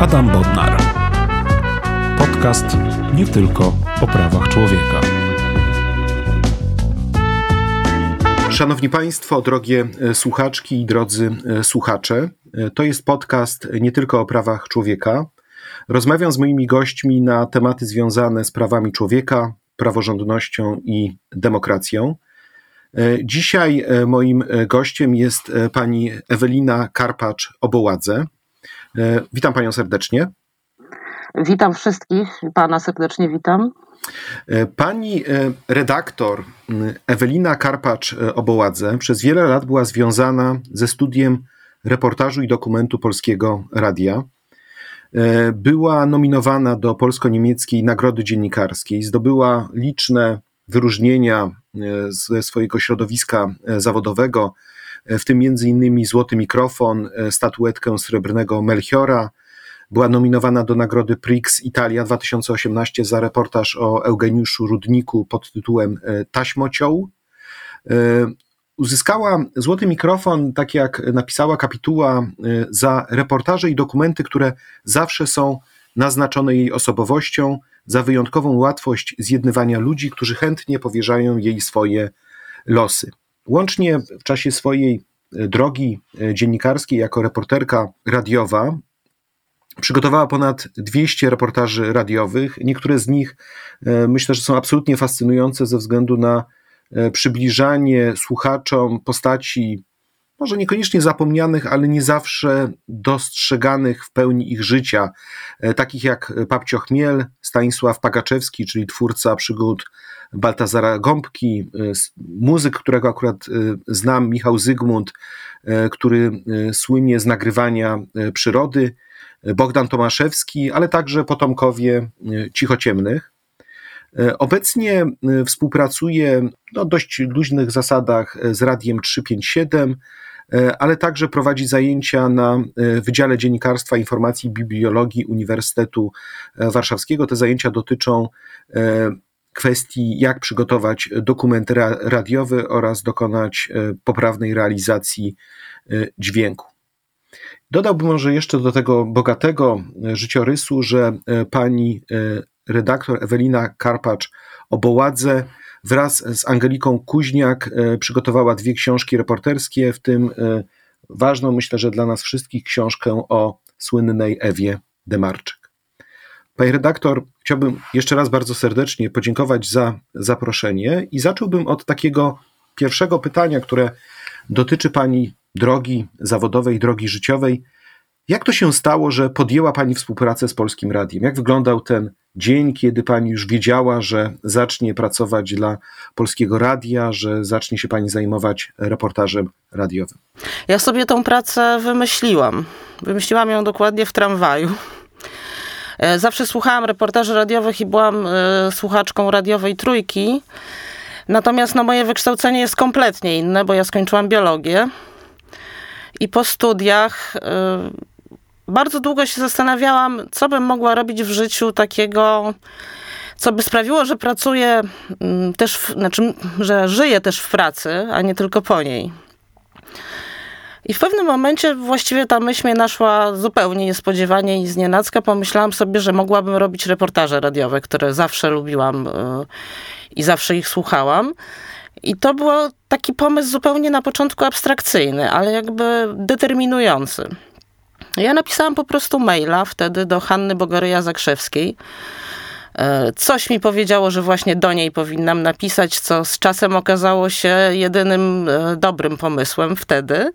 Adam Bodnar. Podcast nie tylko o prawach człowieka. Szanowni Państwo, drogie e, słuchaczki i drodzy e, słuchacze, e, to jest podcast nie tylko o prawach człowieka. Rozmawiam z moimi gośćmi na tematy związane z prawami człowieka, praworządnością i demokracją. Dzisiaj moim gościem jest pani Ewelina Karpacz-Oboładze. Witam panią serdecznie. Witam wszystkich, pana serdecznie witam. Pani redaktor Ewelina Karpacz-Oboładze przez wiele lat była związana ze studiem reportażu i dokumentu Polskiego Radia. Była nominowana do polsko-niemieckiej Nagrody Dziennikarskiej, zdobyła liczne wyróżnienia ze swojego środowiska zawodowego, w tym innymi Złoty Mikrofon, statuetkę srebrnego Melchiora, była nominowana do nagrody Prix Italia 2018 za reportaż o Eugeniuszu Rudniku pod tytułem Taśmocioł. Uzyskała złoty mikrofon, tak jak napisała kapituła, za reportaże i dokumenty, które zawsze są naznaczone jej osobowością, za wyjątkową łatwość zjednywania ludzi, którzy chętnie powierzają jej swoje losy. Łącznie w czasie swojej drogi dziennikarskiej jako reporterka radiowa Przygotowała ponad 200 reportaży radiowych. Niektóre z nich myślę, że są absolutnie fascynujące ze względu na przybliżanie słuchaczom postaci, może niekoniecznie zapomnianych, ale nie zawsze dostrzeganych w pełni ich życia, takich jak Papcio Chmiel, Stanisław Pagaczewski, czyli twórca przygód Baltazara Gąbki, muzyk, którego akurat znam, Michał Zygmunt, który słynie z nagrywania przyrody, Bogdan Tomaszewski, ale także potomkowie cichociemnych. Obecnie współpracuje na no, dość luźnych zasadach z Radiem 357, ale także prowadzi zajęcia na Wydziale Dziennikarstwa, Informacji i Bibliologii Uniwersytetu Warszawskiego. Te zajęcia dotyczą kwestii, jak przygotować dokument radiowy oraz dokonać poprawnej realizacji dźwięku. Dodałbym może jeszcze do tego bogatego życiorysu, że pani redaktor Ewelina Karpacz-Oboładze wraz z Angeliką Kuźniak przygotowała dwie książki reporterskie, w tym ważną, myślę, że dla nas wszystkich książkę o słynnej Ewie Demarczyk. Pani redaktor, chciałbym jeszcze raz bardzo serdecznie podziękować za zaproszenie i zacząłbym od takiego pierwszego pytania, które dotyczy Pani drogi zawodowej, drogi życiowej. Jak to się stało, że podjęła Pani współpracę z Polskim Radiem? Jak wyglądał ten dzień, kiedy Pani już wiedziała, że zacznie pracować dla Polskiego Radia, że zacznie się Pani zajmować reportażem radiowym? Ja sobie tą pracę wymyśliłam. Wymyśliłam ją dokładnie w tramwaju. E, zawsze słuchałam reportaży radiowych i byłam e, słuchaczką radiowej trójki. Natomiast no, moje wykształcenie jest kompletnie inne, bo ja skończyłam biologię. I po studiach y, bardzo długo się zastanawiałam, co bym mogła robić w życiu takiego, co by sprawiło, że pracuję mm, też, w, znaczy, że żyję też w pracy, a nie tylko po niej. I w pewnym momencie właściwie ta myśl mnie naszła zupełnie niespodziewanie i znienacka. Pomyślałam sobie, że mogłabym robić reportaże radiowe, które zawsze lubiłam y, i zawsze ich słuchałam. I to był taki pomysł zupełnie na początku abstrakcyjny, ale jakby determinujący. Ja napisałam po prostu maila wtedy do Hanny Bogaryja Zakrzewskiej. E, coś mi powiedziało, że właśnie do niej powinnam napisać, co z czasem okazało się jedynym e, dobrym pomysłem wtedy.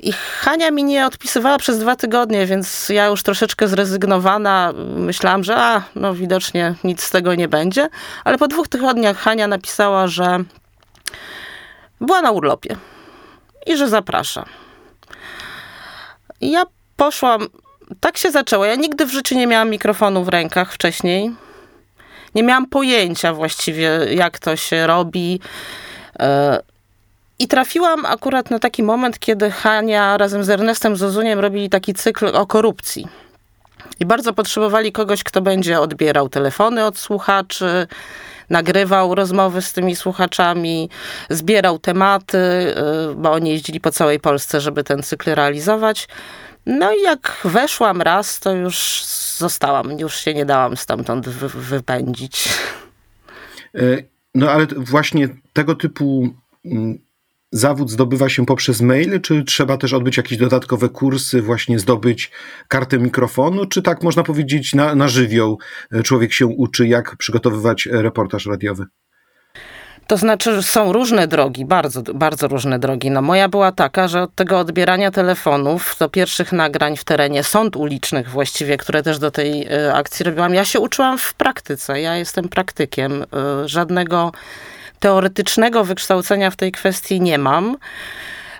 I Hania mi nie odpisywała przez dwa tygodnie, więc ja już troszeczkę zrezygnowana myślałam, że a, no widocznie nic z tego nie będzie. Ale po dwóch tygodniach Hania napisała, że była na urlopie i że zaprasza. I ja poszłam, tak się zaczęło. Ja nigdy w życiu nie miałam mikrofonu w rękach wcześniej. Nie miałam pojęcia właściwie, jak to się robi. E, I trafiłam akurat na taki moment, kiedy Hania razem z Ernestem Zozuniem robili taki cykl o korupcji. I bardzo potrzebowali kogoś, kto będzie odbierał telefony od słuchaczy, nagrywał rozmowy z tymi słuchaczami, zbierał tematy, y, bo oni jeździli po całej Polsce, żeby ten cykl realizować. No i jak weszłam raz, to już zostałam, już się nie dałam stamtąd wy wypędzić. E, no ale właśnie tego typu mm, zawód zdobywa się poprzez maile, czy trzeba też odbyć jakieś dodatkowe kursy, właśnie zdobyć kartę mikrofonu, czy tak można powiedzieć na, na żywioł e, człowiek się uczy, jak przygotowywać reportaż radiowy? To znaczy, są różne drogi, bardzo, bardzo różne drogi. No moja była taka, że od tego odbierania telefonów do pierwszych nagrań w terenie sąd ulicznych właściwie, które też do tej e, akcji robiłam, ja się uczyłam w praktyce. Ja jestem praktykiem. E, żadnego teoretycznego wykształcenia w tej kwestii nie mam.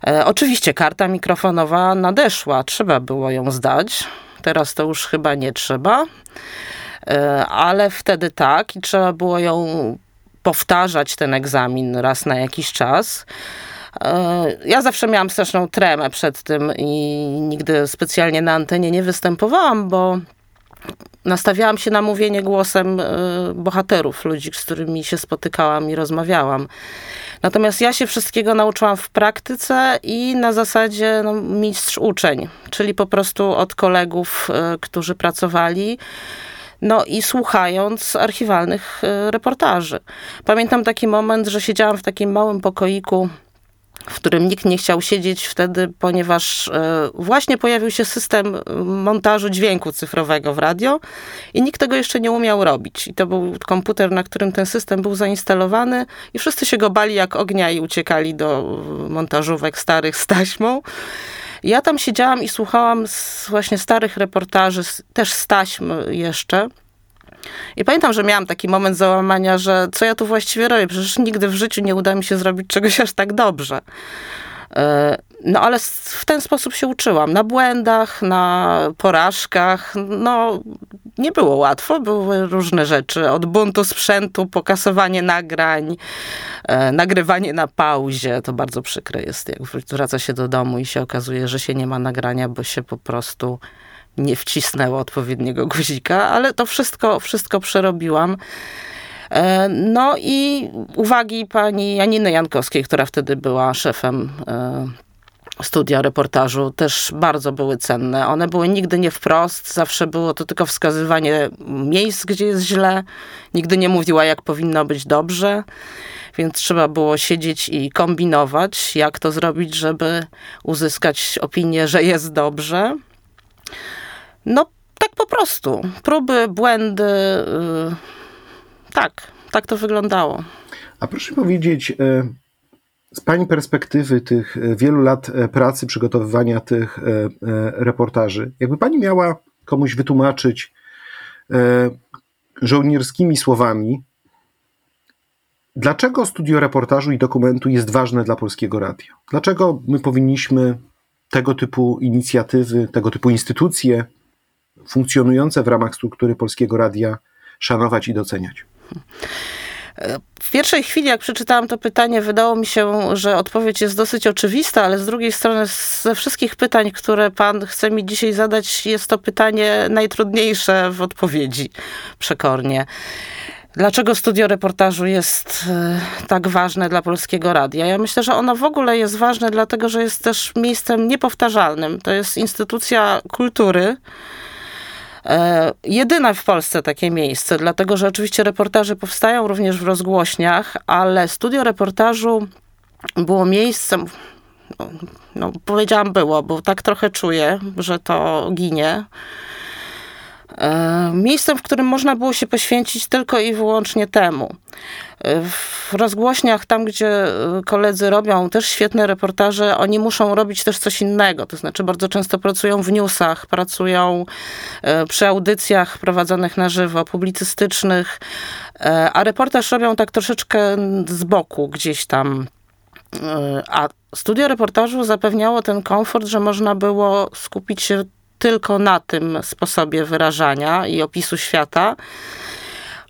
E, oczywiście karta mikrofonowa nadeszła, trzeba było ją zdać. Teraz to już chyba nie trzeba, ale wtedy tak i trzeba było ją powtarzać ten egzamin raz na jakiś czas. E, ja zawsze miałam straszną tremę przed tym i nigdy specjalnie na antenie nie występowałam, bo nastawiałam się na mówienie głosem e, bohaterów, ludzi, z którymi się spotykałam i rozmawiałam. Natomiast ja się wszystkiego nauczyłam w praktyce i na zasadzie no, mistrz uczeń, czyli po prostu od kolegów, e, którzy pracowali no i słuchając archiwalnych e, reportaży. Pamiętam taki moment, że siedziałam w takim małym pokoiku w którym nikt nie chciał siedzieć wtedy, ponieważ e, właśnie pojawił się system montażu dźwięku cyfrowego w radio i nikt tego jeszcze nie umiał robić. I to był komputer, na którym ten system był zainstalowany i wszyscy się go bali jak ognia i uciekali do montażówek starych z taśmą. Ja tam siedziałam i słuchałam właśnie starych reportaży, też z taśm jeszcze. I pamiętam, że miałam taki moment załamania, że co ja tu właściwie robię? Przecież nigdy w życiu nie uda mi się zrobić czegoś aż tak dobrze. E, no ale w ten sposób się uczyłam. Na błędach, na porażkach. No, nie było łatwo, były różne rzeczy. Od buntu sprzętu, pokasowanie nagrań, e, nagrywanie na pauzie. To bardzo przykre jest, jak wraca się do domu i się okazuje, że się nie ma nagrania, bo się po prostu nie wcisnęło odpowiedniego guzika, ale to wszystko, wszystko przerobiłam. E, no i uwagi pani Janiny Jankowskiej, która wtedy była szefem e, studia reportażu też bardzo były cenne. One były nigdy nie wprost, zawsze było to tylko wskazywanie miejsc, gdzie jest źle. Nigdy nie mówiła, jak powinno być dobrze, więc trzeba było siedzieć i kombinować, jak to zrobić, żeby uzyskać opinię, że jest dobrze. No, tak po prostu. Próby, błędy. Yy, tak, tak to wyglądało. A proszę powiedzieć, e, z Pani perspektywy tych e, wielu lat pracy, przygotowywania tych reportaży, jakby Pani miała komuś wytłumaczyć żołnierskimi słowami, dlaczego studio reportażu i dokumentu jest ważne dla polskiego radia? Dlaczego my powinniśmy tego typu inicjatywy, tego typu instytucje funkcjonujące w ramach struktury polskiego radia szanować i doceniać? W pierwszej chwili, jak przeczytałam to pytanie, wydało mi się, że odpowiedź jest dosyć oczywista, ale z drugiej strony, ze wszystkich pytań, które pan chce mi dzisiaj zadać, jest to pytanie najtrudniejsze w odpowiedzi, przekornie. Dlaczego studio reportażu jest e, tak ważne dla polskiego radia? Ja myślę, że ono w ogóle jest ważne, dlatego że jest też miejscem niepowtarzalnym. To jest instytucja kultury jedyne w Polsce takie miejsce, dlatego że oczywiście reportaże powstają również w rozgłośniach, ale studio reportażu było miejscem, no, no powiedziałam było, bo tak trochę czuję, że to ginie. E, miejscem, w którym można było się poświęcić tylko i wyłącznie temu. E, w rozgłośniach, tam gdzie e, koledzy robią też świetne reportaże, oni muszą robić też coś innego. To znaczy, bardzo często pracują w newsach, pracują przy audycjach prowadzonych na żywo, publicystycznych, a reportaż robią tak troszeczkę z boku, gdzieś tam. A studio reportażu zapewniało ten komfort, że można było skupić się tylko na tym sposobie wyrażania i opisu świata.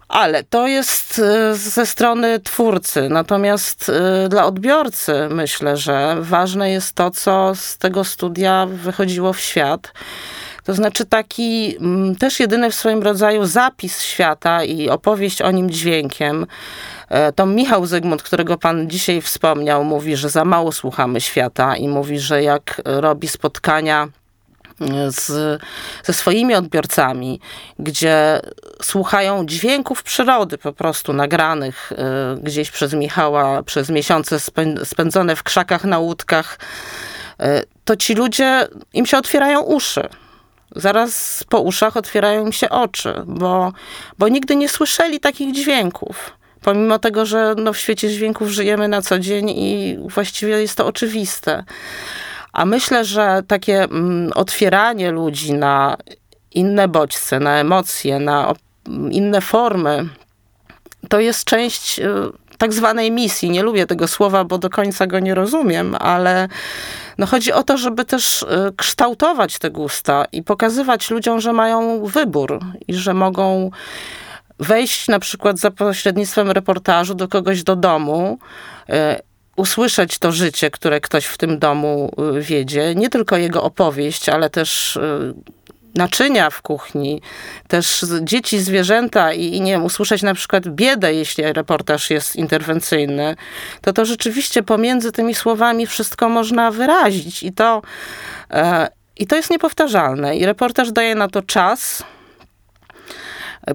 Ale to jest e, ze strony twórcy. Natomiast e, dla odbiorcy myślę, że ważne jest to, co z tego studia wychodziło w świat. To znaczy taki mm, też jedyny w swoim rodzaju zapis świata i opowieść o nim dźwiękiem. E, to Michał Zygmunt, którego pan dzisiaj wspomniał, mówi, że za mało słuchamy świata i mówi, że jak robi spotkania z, ze swoimi odbiorcami, gdzie słuchają dźwięków przyrody po prostu nagranych y, gdzieś przez Michała, przez miesiące spędzone w krzakach na łódkach, y, to ci ludzie, im się otwierają uszy. Zaraz po uszach otwierają im się oczy, bo, bo nigdy nie słyszeli takich dźwięków. Pomimo tego, że no, w świecie dźwięków żyjemy na co dzień i właściwie jest to oczywiste. A myślę, że takie mm, otwieranie ludzi na inne bodźce, na emocje, na inne formy, to jest część y, tak zwanej misji. Nie lubię tego słowa, bo do końca go nie rozumiem, ale no chodzi o to, żeby też y, kształtować te gusta i pokazywać ludziom, że mają wybór i że mogą wejść na przykład za pośrednictwem reportażu do kogoś do domu y, usłyszeć to życie, które ktoś w tym domu y, wiedzie, nie tylko jego opowieść, ale też y, naczynia w kuchni, też dzieci, zwierzęta i, i, nie wiem, usłyszeć na przykład biedę, jeśli reportaż jest interwencyjny, to to rzeczywiście pomiędzy tymi słowami wszystko można wyrazić i to, e, i to jest niepowtarzalne. I reportaż daje na to czas,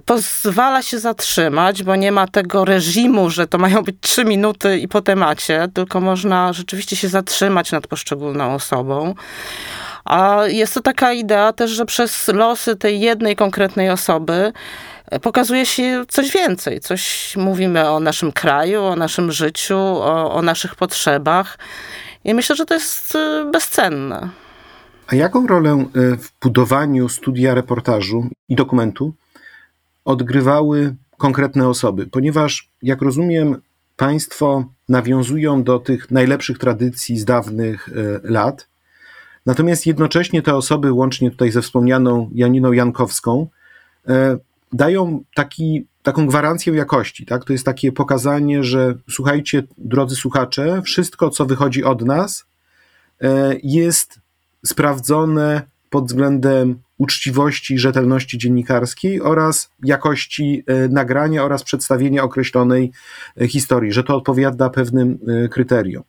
pozwala się zatrzymać, bo nie ma tego reżimu, że to mają być trzy minuty i po temacie, tylko można rzeczywiście się zatrzymać nad poszczególną osobą. A jest to taka idea też, że przez losy tej jednej konkretnej osoby pokazuje się coś więcej. Coś mówimy o naszym kraju, o naszym życiu, o, o naszych potrzebach. I myślę, że to jest y, bezcenne. A jaką rolę y, w budowaniu studia reportażu i dokumentu odgrywały konkretne osoby, ponieważ, jak rozumiem, państwo nawiązują do tych najlepszych tradycji z dawnych e, lat. Natomiast jednocześnie te osoby, łącznie tutaj ze wspomnianą Janiną Jankowską, e, dają taki, taką gwarancję jakości. Tak? To jest takie pokazanie, że słuchajcie, drodzy słuchacze, wszystko, co wychodzi od nas, e, jest sprawdzone pod względem uczciwości, rzetelności dziennikarskiej oraz jakości e, nagrania oraz przedstawienia określonej e, historii, że to odpowiada pewnym e, kryterium.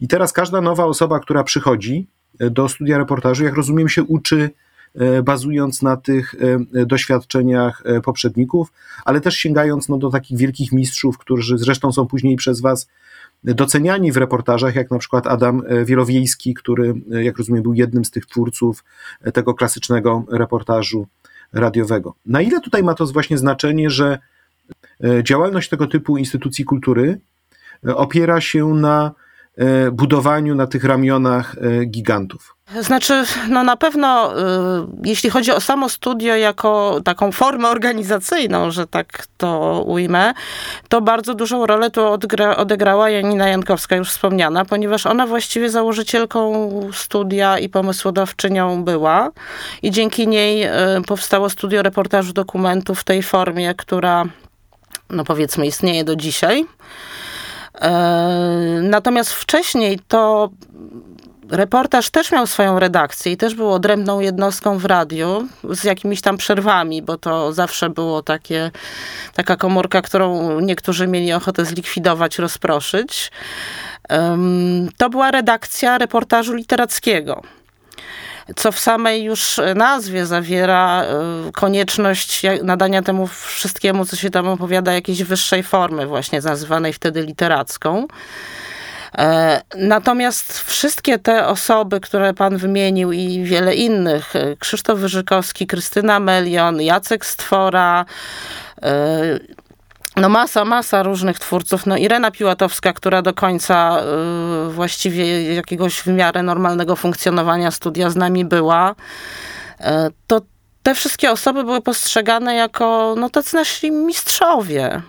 I teraz każda nowa osoba, która przychodzi do studia reportażu, jak rozumiem, się uczy bazując na tych doświadczeniach poprzedników, ale też sięgając no, do takich wielkich mistrzów, którzy zresztą są później przez Was doceniani w reportażach, jak na przykład Adam e, Wielowiejski, który, e, jak rozumiem, był jednym z tych twórców e, tego klasycznego reportażu radiowego. Na ile tutaj ma to właśnie znaczenie, że działalność tego typu instytucji kultury opiera się na budowaniu na tych ramionach gigantów? Znaczy, no na pewno, y, jeśli chodzi o samo studio jako taką formę organizacyjną, że tak to ujmę, to bardzo dużą rolę tu odgra, odegrała Janina Jankowska, już wspomniana, ponieważ ona właściwie założycielką studia i pomysłodawczynią była i dzięki niej powstało studio reportażu dokumentów w tej formie, która, no powiedzmy, istnieje do dzisiaj. E, natomiast wcześniej to reportaż też miał swoją redakcję i też był odrębną jednostką w radiu z jakimiś tam przerwami, bo to zawsze było takie, taka komórka, którą niektórzy mieli ochotę zlikwidować, rozproszyć. To była redakcja reportażu literackiego co w samej już nazwie zawiera e, konieczność nadania temu wszystkiemu, co się tam opowiada, jakiejś wyższej formy, właśnie nazywanej wtedy literacką. E, natomiast wszystkie te osoby, które pan wymienił i wiele innych, e, Krzysztof Wyżykowski, Krystyna Melion, Jacek Stwora, no masa, masa różnych twórców. No Irena Piłatowska, która do końca właściwie jakiegoś w miarę normalnego funkcjonowania studia z nami była, to te wszystkie osoby były postrzegane jako no tacy nasi mistrzowie.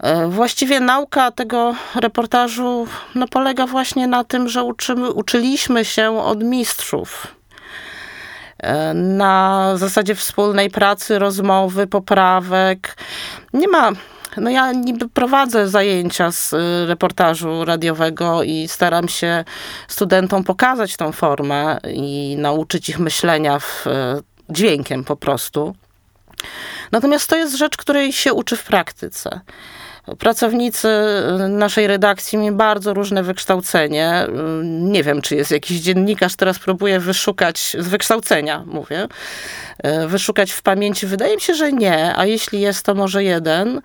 E, właściwie nauka tego reportażu no, polega właśnie na tym, że uczymy, uczyliśmy się od mistrzów. E, na zasadzie wspólnej pracy, rozmowy, poprawek. Nie ma no ja niby prowadzę zajęcia z y, reportażu radiowego i staram się studentom pokazać tą formę i nauczyć ich myślenia w, y, dźwiękiem po prostu. Natomiast to jest rzecz, której się uczy w praktyce. Pracownicy naszej redakcji mieli bardzo różne wykształcenie. Nie wiem, czy jest jakiś dziennikarz, teraz próbuję wyszukać, z wykształcenia mówię, wyszukać w pamięci. Wydaje mi się, że nie, a jeśli jest, to może jeden.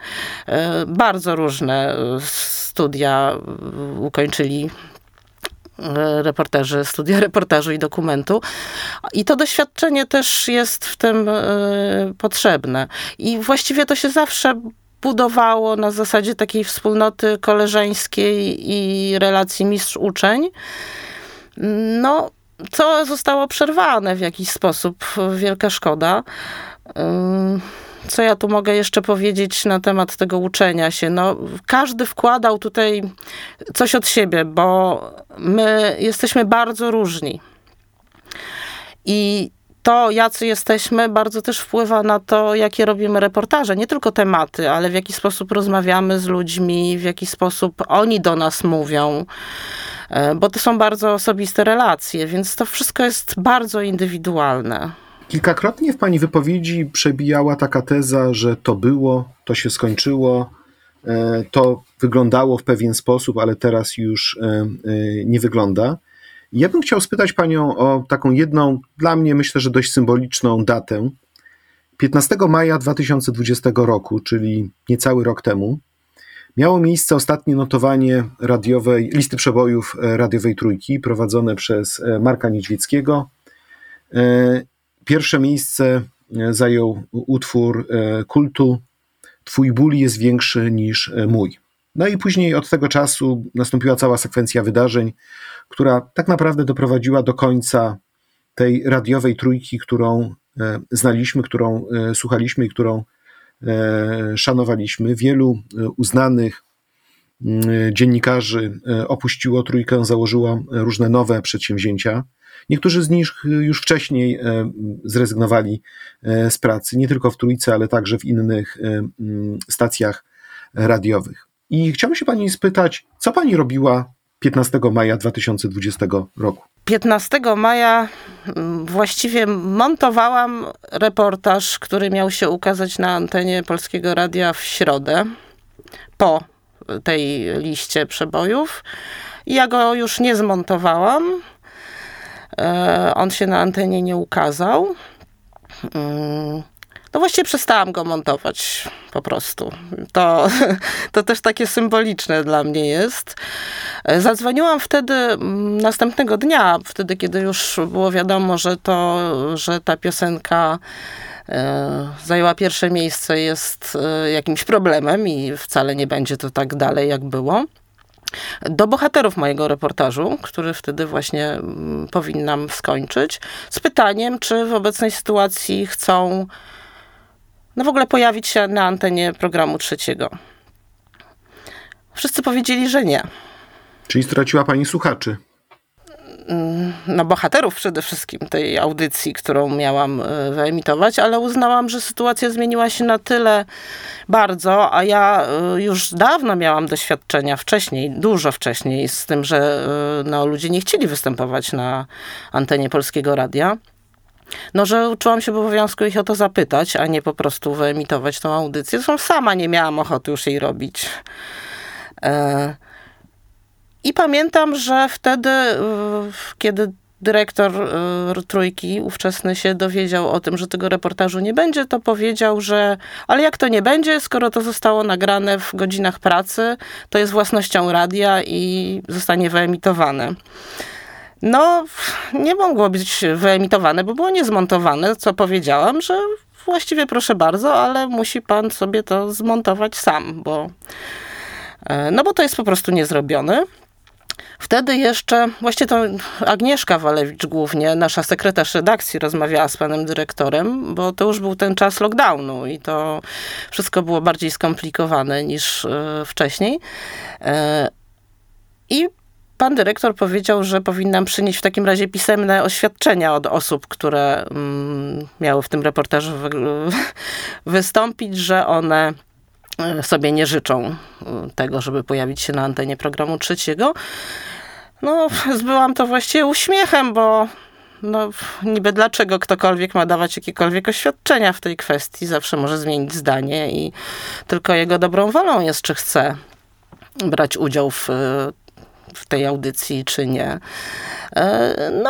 Bardzo różne studia ukończyli reporterzy, studia reportażu i dokumentu. I to doświadczenie też jest w tym potrzebne. I właściwie to się zawsze budowało na zasadzie takiej wspólnoty koleżeńskiej i relacji mistrz-uczeń. No, co zostało przerwane w jakiś sposób. Wielka szkoda. Co ja tu mogę jeszcze powiedzieć na temat tego uczenia się? No, każdy wkładał tutaj coś od siebie, bo my jesteśmy bardzo różni. I to, jacy jesteśmy, bardzo też wpływa na to, jakie robimy reportaże. Nie tylko tematy, ale w jaki sposób rozmawiamy z ludźmi, w jaki sposób oni do nas mówią, e, bo to są bardzo osobiste relacje, więc to wszystko jest bardzo indywidualne. Kilkakrotnie w pani wypowiedzi przebijała taka teza, że to było, to się skończyło, e, to wyglądało w pewien sposób, ale teraz już e, nie wygląda. Ja bym chciał spytać Panią o taką jedną, dla mnie myślę, że dość symboliczną datę. 15 maja 2020 roku, czyli niecały rok temu, miało miejsce ostatnie notowanie radiowej, listy przebojów e, radiowej trójki prowadzone przez e, Marka Niedźwieckiego. E, pierwsze miejsce zajął utwór kultu Twój ból jest większy niż mój. No i później od tego czasu nastąpiła cała sekwencja wydarzeń, która tak naprawdę doprowadziła do końca tej radiowej trójki, którą e, znaliśmy, którą e, słuchaliśmy i którą e, szanowaliśmy. Wielu uznanych mm, dziennikarzy opuściło trójkę, założyło różne nowe przedsięwzięcia. Niektórzy z nich już wcześniej zrezygnowali z pracy, nie tylko w trójce, ale także w innych stacjach radiowych. I chciałbym się pani spytać, co pani robiła 15 maja 2020 roku? 15 maja mm, właściwie montowałam reportaż, który miał się ukazać na antenie Polskiego Radia w środę po tej liście przebojów. Ja go już nie zmontowałam. E, on się na antenie nie ukazał. No właściwie przestałam go montować po prostu. To, to też takie symboliczne dla mnie jest. Zadzwoniłam wtedy mm, następnego dnia, wtedy kiedy już było wiadomo, że to, że ta piosenka e, zajęła pierwsze miejsce jest e, jakimś problemem i wcale nie będzie to tak dalej, jak było do bohaterów mojego reportażu, który wtedy właśnie mm, powinnam skończyć, z pytaniem, czy w obecnej sytuacji chcą no w ogóle pojawić się na antenie programu trzeciego. Wszyscy powiedzieli, że nie. Czyli straciła pani słuchaczy? Mm, no, bohaterów przede wszystkim tej audycji, którą miałam e, wyemitować, ale uznałam, że sytuacja zmieniła się na tyle bardzo, a ja e, już dawno miałam doświadczenia wcześniej, dużo wcześniej, z tym, że e, no, ludzie nie chcieli występować na antenie polskiego radia. No, że czułam się w obowiązku ich o to zapytać, a nie po prostu wyemitować tą audycję. Zresztą sama nie miałam ochoty już jej robić. E, I pamiętam, że wtedy, kiedy dyrektor e, trójki ówczesny się dowiedział o tym, że tego reportażu nie będzie, to powiedział, że ale jak to nie będzie, skoro to zostało nagrane w godzinach pracy, to jest własnością radia i zostanie wyemitowane. No, nie mogło być wyemitowane, bo było niezmontowane, co powiedziałam, że właściwie proszę bardzo, ale musi pan sobie to zmontować sam, bo e, no bo to jest po prostu niezrobione. Wtedy jeszcze, właściwie to Agnieszka Walewicz głównie, nasza sekretarz redakcji, rozmawiała z panem dyrektorem, bo to już był ten czas lockdownu i to wszystko było bardziej skomplikowane niż e, wcześniej. E, I pan dyrektor powiedział, że powinnam przynieść w takim razie pisemne oświadczenia od osób, które mm, miały w tym reportażu wystąpić, że one e, sobie nie życzą e, tego, żeby pojawić się na antenie programu trzeciego. No, zbyłam to właściwie uśmiechem, bo no niby dlaczego ktokolwiek ma dawać jakiekolwiek oświadczenia w tej kwestii, zawsze może zmienić zdanie i tylko jego dobrą wolą jest, czy chce brać udział w, w tej audycji, czy nie. E, no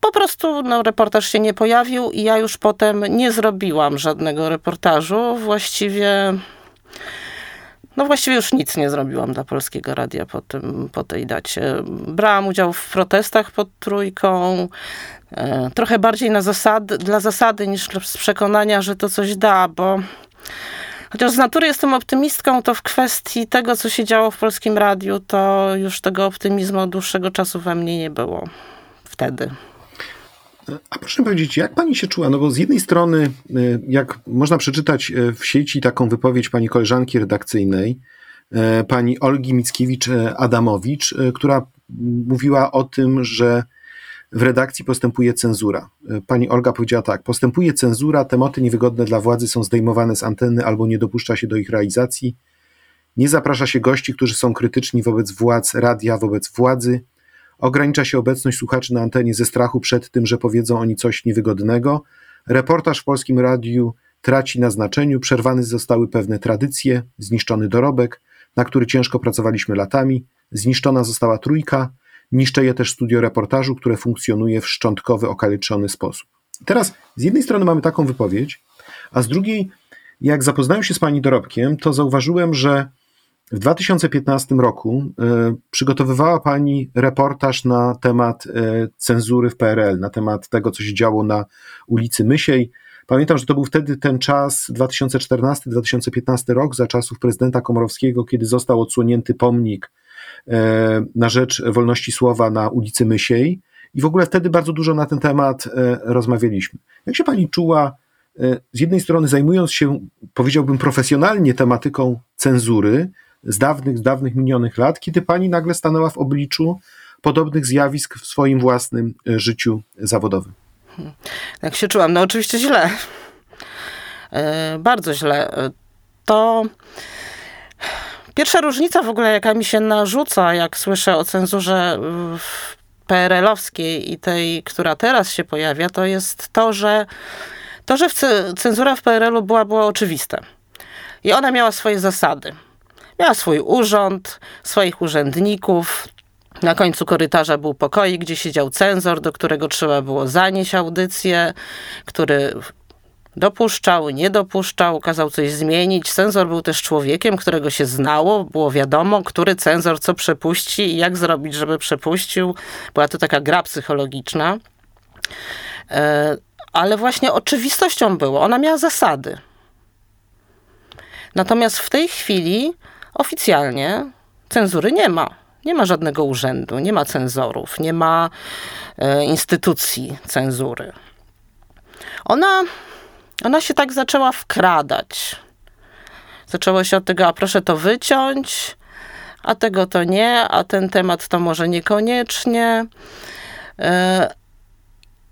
po prostu no, reportaż się nie pojawił i ja już potem nie zrobiłam żadnego reportażu. Właściwie no właściwie już nic nie zrobiłam dla Polskiego Radia po, tym, po tej dacie. Brałam udział w protestach pod trójką, e, trochę bardziej na zasad, dla zasady niż z przekonania, że to coś da, bo chociaż z natury jestem optymistką, to w kwestii tego, co się działo w Polskim Radiu, to już tego optymizmu od dłuższego czasu we mnie nie było wtedy. A proszę powiedzieć, jak pani się czuła? No bo z jednej strony, y, jak można przeczytać y, w sieci taką wypowiedź pani koleżanki redakcyjnej, y, pani Olgi Mickiewicz-Adamowicz, która mówiła o tym, że w redakcji postępuje cenzura. Pani Olga powiedziała tak: Postępuje cenzura, tematy niewygodne dla władzy są zdejmowane z anteny albo nie dopuszcza się do ich realizacji. Nie zaprasza się gości, którzy są krytyczni wobec władz radia, wobec władzy. Ogranicza się obecność słuchaczy na antenie ze strachu przed tym, że powiedzą oni coś niewygodnego. Reportaż w polskim radiu traci na znaczeniu, przerwane zostały pewne tradycje, zniszczony dorobek, na który ciężko pracowaliśmy latami, zniszczona została trójka, niszczeje też studio reportażu, które funkcjonuje w szczątkowy, okaleczony sposób. teraz z jednej strony mamy taką wypowiedź, a z drugiej, jak zapoznałem się z pani dorobkiem, to zauważyłem, że w 2015 roku y, przygotowywała Pani reportaż na temat y, cenzury w PRL, na temat tego, co się działo na ulicy Mysiej. Pamiętam, że to był wtedy ten czas, 2014-2015 rok, za czasów prezydenta Komorowskiego, kiedy został odsłonięty pomnik na rzecz wolności słowa na ulicy Mysiej. I w ogóle wtedy bardzo dużo na ten temat rozmawialiśmy. Jak się Pani czuła, z jednej strony zajmując się, powiedziałbym, profesjonalnie tematyką cenzury, z dawnych, z dawnych minionych lat, kiedy pani nagle stanęła w obliczu podobnych zjawisk w swoim własnym e, życiu zawodowym? Jak się czułam? No oczywiście źle. E, bardzo źle. E, to pierwsza różnica w ogóle, jaka mi się narzuca, jak słyszę o cenzurze PRL-owskiej i tej, która teraz się pojawia, to jest to, że to, że cenzura w PRL-u była, było oczywiste. I ona miała swoje zasady. Miała swój urząd, swoich urzędników. Na końcu korytarza był pokoik, gdzie siedział cenzor, do którego trzeba było zanieść audycję, który dopuszczał, nie dopuszczał, kazał coś zmienić. Cenzor był też człowiekiem, którego się znało, było wiadomo, który cenzor co przepuści i jak zrobić, żeby przepuścił. Była to taka gra psychologiczna. E, ale właśnie oczywistością było, ona miała zasady. Natomiast w tej chwili Oficjalnie cenzury nie ma. Nie ma żadnego urzędu, nie ma cenzorów, nie ma e, instytucji cenzury. Ona, ona się tak zaczęła wkradać. Zaczęło się od tego, a proszę to wyciąć, a tego to nie, a ten temat to może niekoniecznie. E,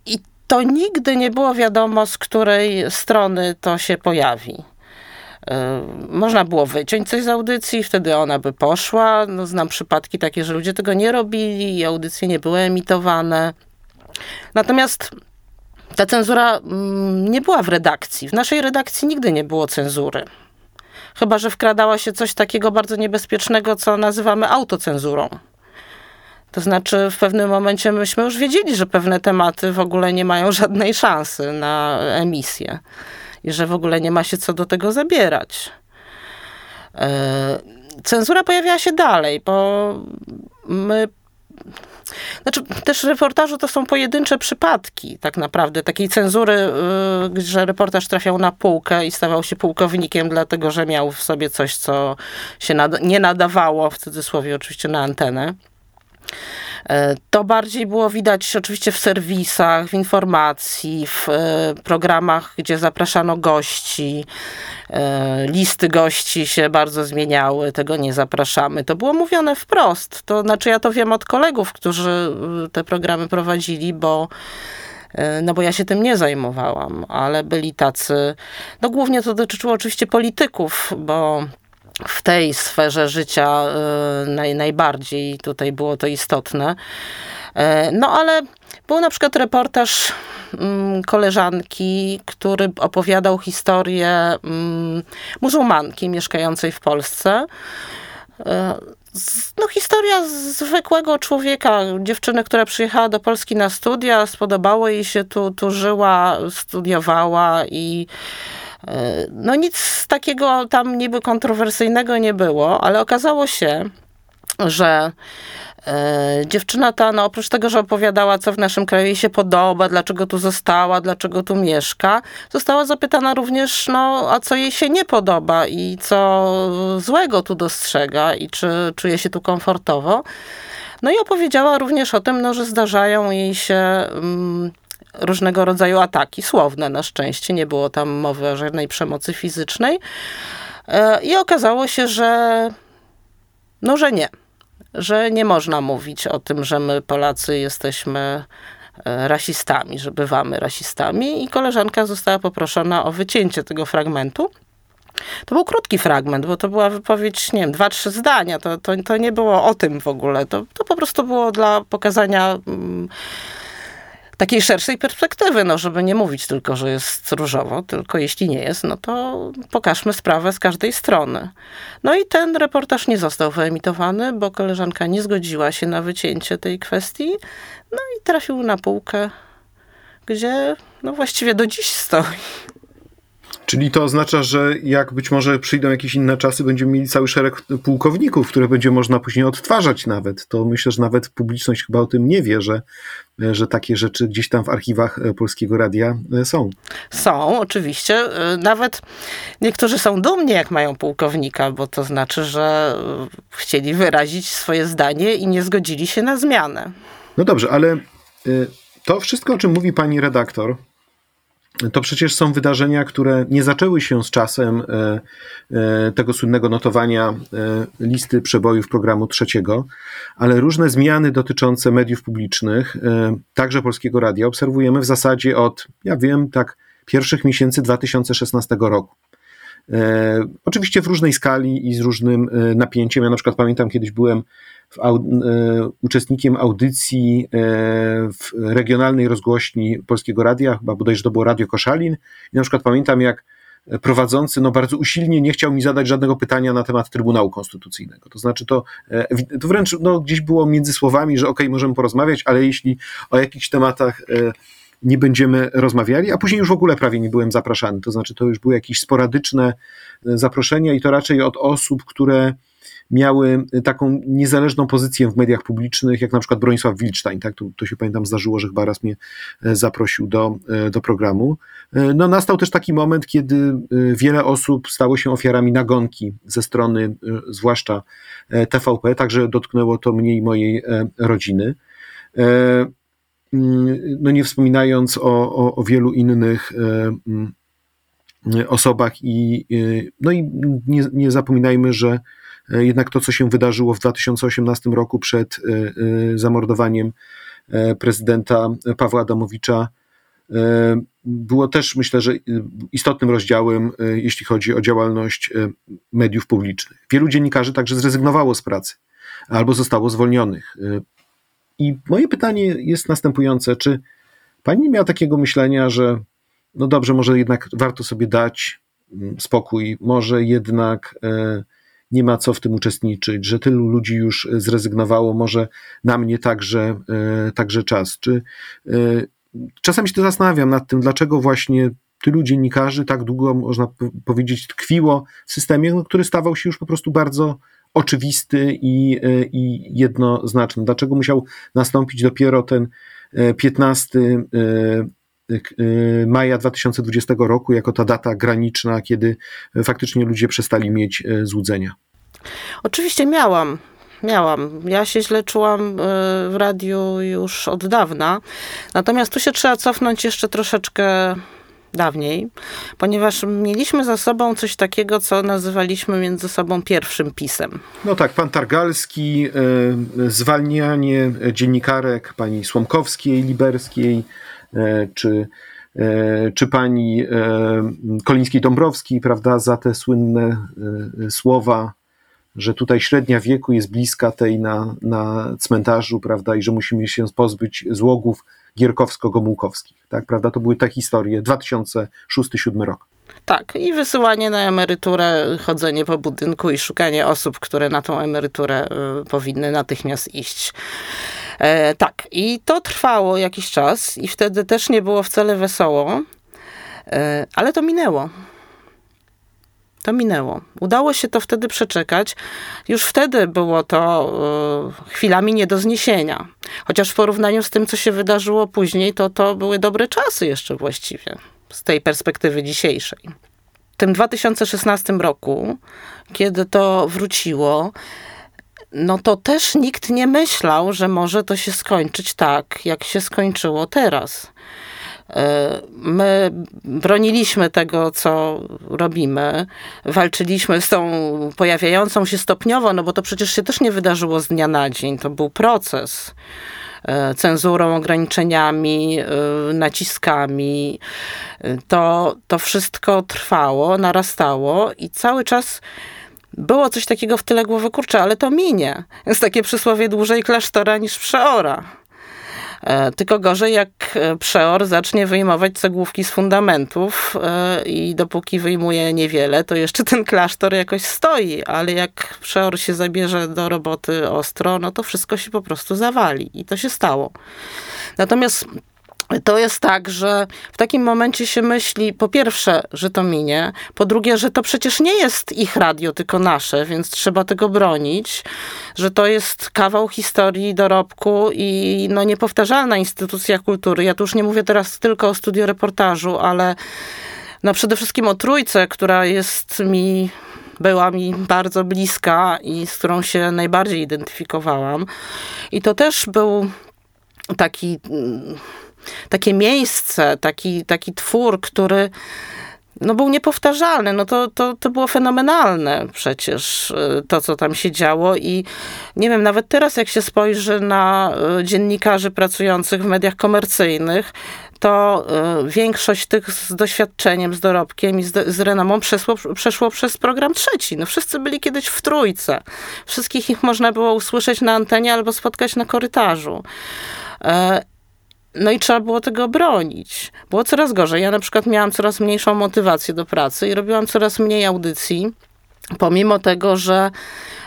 I to nigdy nie było wiadomo, z której strony to się pojawi. E, można było wyciąć coś z audycji, wtedy ona by poszła. No, znam przypadki takie, że ludzie tego nie robili i audycje nie były emitowane. Natomiast ta cenzura mm, nie była w redakcji. W naszej redakcji nigdy nie było cenzury. Chyba, że wkradała się coś takiego bardzo niebezpiecznego, co nazywamy autocenzurą. To znaczy, w pewnym momencie myśmy już wiedzieli, że pewne tematy w ogóle nie mają żadnej szansy na emisję i że w ogóle nie ma się co do tego zabierać. E, cenzura pojawiała się dalej, bo my znaczy, też w reportażu to są pojedyncze przypadki, tak naprawdę, takiej cenzury, y, że reportaż trafiał na półkę i stawał się pułkownikiem, dlatego że miał w sobie coś, co się nie nadawało, w cudzysłowie oczywiście, na antenę. E, to bardziej było widać oczywiście w serwisach, w informacji, w e, programach, gdzie zapraszano gości. E, listy gości się bardzo zmieniały, tego nie zapraszamy. To było mówione wprost. To znaczy, ja to wiem od kolegów, którzy te programy prowadzili, bo no bo ja się tym nie zajmowałam, ale byli tacy, no głównie to dotyczyło oczywiście polityków, bo w tej sferze życia y, naj, najbardziej tutaj było to istotne. E, no ale Był na przykład reportaż mm, koleżanki, który opowiadał historię mm, muzułmanki mieszkającej w Polsce. E, no, historia zwykłego człowieka, dziewczyny, która przyjechała do Polski na studia, spodobało jej się tu, tu żyła, studiowała i e, no nic takiego tam niby kontrowersyjnego nie było, ale okazało się, że E, dziewczyna ta, no oprócz tego, że opowiadała, co w naszym kraju jej się podoba, dlaczego tu została, dlaczego tu mieszka, została zapytana również, no, a co jej się nie podoba i co złego tu dostrzega i czy czuje się tu komfortowo. No i opowiedziała również o tym, no, że zdarzają jej się mm, różnego rodzaju ataki, słowne na szczęście, nie było tam mowy o żadnej przemocy fizycznej. E, I okazało się, że no, że nie że nie można mówić o tym, że my Polacy jesteśmy e, rasistami, że bywamy rasistami i koleżanka została poproszona o wycięcie tego fragmentu. To był krótki fragment, bo to była wypowiedź, nie wiem, dwa, trzy zdania. To, to, to nie było o tym w ogóle. To, to po prostu było dla pokazania mm, takiej szerszej perspektywy, no, żeby nie mówić tylko, że jest różowo, tylko jeśli nie jest, no to pokażmy sprawę z każdej strony. No i ten reportaż nie został wyemitowany, bo koleżanka nie zgodziła się na wycięcie tej kwestii, no i trafił na półkę, gdzie no właściwie do dziś stoi. Czyli to oznacza, że jak być może przyjdą jakieś inne czasy, będziemy mieli cały szereg pułkowników, które będzie można później odtwarzać nawet. To myślę, że nawet publiczność chyba o tym nie wie, że, że takie rzeczy gdzieś tam w archiwach Polskiego Radia są. Są, oczywiście. Nawet niektórzy są dumni, jak mają pułkownika, bo to znaczy, że chcieli wyrazić swoje zdanie i nie zgodzili się na zmianę. No dobrze, ale to wszystko, o czym mówi pani redaktor, to przecież są wydarzenia, które nie zaczęły się z czasem e, e, tego słynnego notowania e, listy przebojów programu trzeciego, ale różne zmiany dotyczące mediów publicznych, także Polskiego Radia, obserwujemy w zasadzie od, ja wiem, tak pierwszych miesięcy 2016 roku. Oczywiście w różnej skali i z różnym napięciem. Ja na przykład pamiętam, kiedyś byłem au, e, uczestnikiem audycji e, w regionalnej rozgłośni Polskiego Radia, chyba bodajże to było Radio Koszalin. I na przykład pamiętam, jak prowadzący no bardzo usilnie nie chciał mi zadać żadnego pytania na temat Trybunału Konstytucyjnego. To znaczy to, e, to wręcz no, gdzieś było między słowami, że ok, możemy porozmawiać, ale jeśli o jakichś tematach nie będziemy rozmawiali, a później już w ogóle prawie nie byłem zapraszany. To znaczy to już były jakieś sporadyczne zaproszenia i to raczej od osób, które miały taką niezależną pozycję w mediach publicznych, jak na przykład Bronisław Wilczstein, tak? To, to się pamiętam zdarzyło, że chyba raz mnie e, zaprosił do, e, do programu. E, no nastał też taki moment, kiedy wiele osób stało się ofiarami nagonki ze strony zwłaszcza TVP, także dotknęło to mnie i mojej rodziny. Mm, no nie wspominając o, o, o wielu innych mm, osobach i no i nie, nie zapominajmy, że jednak to, co się wydarzyło w 2018 roku przed e, e, zamordowaniem prezydenta Pawła Adamowicza, było też, myślę, że istotnym rozdziałem, jeśli chodzi o działalność mediów publicznych. Wielu dziennikarzy także zrezygnowało z pracy albo zostało zwolnionych. I moje pytanie jest następujące: czy pani miała takiego myślenia, że no dobrze, może jednak warto sobie dać mm, spokój, może jednak nie ma co w tym uczestniczyć, że tylu ludzi już zrezygnowało, może na mnie także, e, także czas. Czy e, czasami się zastanawiam nad tym, dlaczego właśnie tylu dziennikarzy tak długo, można powiedzieć, tkwiło w systemie, no, który stawał się już po prostu bardzo oczywisty i, e, i jednoznaczny. Dlaczego musiał nastąpić dopiero ten 15 Y, maja 2020 roku jako ta data graniczna, kiedy faktycznie ludzie przestali mieć y, złudzenia? Oczywiście miałam. Miałam. Ja się źle czułam y, w radiu już od dawna. Natomiast tu się trzeba cofnąć jeszcze troszeczkę dawniej, ponieważ mieliśmy za sobą coś takiego, co nazywaliśmy między sobą pierwszym pisem. No tak, pan Targalski, zwalnianie dziennikarek pani Słomkowskiej, Liberskiej, czy, e, czy pani e, Kolińskiej-Dąbrowski, prawda, za te słynne słowa że tutaj średnia wieku jest bliska tej na, na cmentarzu, prawda, i że musimy się pozbyć złogów gierkowsko-gomułkowskich, tak, prawda, to były te historie, 2006-2007 rok. Tak, i wysyłanie na emeryturę, chodzenie po budynku i szukanie osób, które na tą emeryturę powinny natychmiast iść. E, tak, i to trwało jakiś czas, i wtedy też nie było wcale wesoło, e, ale to minęło. To minęło. Udało się to wtedy przeczekać. Już wtedy było to y, chwilami nie do zniesienia. Chociaż w porównaniu z tym, co się wydarzyło później, to to były dobre czasy jeszcze właściwie, z tej perspektywy dzisiejszej. W tym 2016 roku, kiedy to wróciło, no to też nikt nie myślał, że może to się skończyć tak, jak się skończyło teraz. E, my broniliśmy tego, co robimy, walczyliśmy z tą pojawiającą się stopniowo, no bo to przecież się też nie wydarzyło z dnia na dzień, to był proces e, cenzurą, ograniczeniami, e, naciskami. To, to wszystko trwało, narastało i cały czas było coś takiego w tyle głowy, kurczę, ale to minie. Jest takie przysłowie dłużej klasztora niż przeora. E, tylko gorzej, jak e, przeor zacznie wyjmować cegłówki z fundamentów e, i dopóki wyjmuje niewiele, to jeszcze ten klasztor jakoś stoi, ale jak przeor się zabierze do roboty ostro, no to wszystko się po prostu zawali. I to się stało. Natomiast to jest tak, że w takim momencie się myśli, po pierwsze, że to minie, po drugie, że to przecież nie jest ich radio, tylko nasze, więc trzeba tego bronić, że to jest kawał historii, dorobku i no, niepowtarzalna instytucja kultury. Ja tu już nie mówię teraz tylko o studioreportażu, ale no, przede wszystkim o trójce, która jest mi była mi bardzo bliska i z którą się najbardziej identyfikowałam. I to też był taki takie miejsce, taki, taki twór, który no był niepowtarzalny, no to, to, to było fenomenalne przecież y, to, co tam się działo i nie wiem, nawet teraz jak się spojrzy na y, dziennikarzy pracujących w mediach komercyjnych, to y, większość tych z doświadczeniem, z dorobkiem i z, z renomą przeszło, przeszło przez program trzeci. No wszyscy byli kiedyś w trójce. Wszystkich ich można było usłyszeć na antenie albo spotkać na korytarzu. No i trzeba było tego bronić. Było coraz gorzej. Ja na przykład miałam coraz mniejszą motywację do pracy i robiłam coraz mniej audycji, pomimo tego, że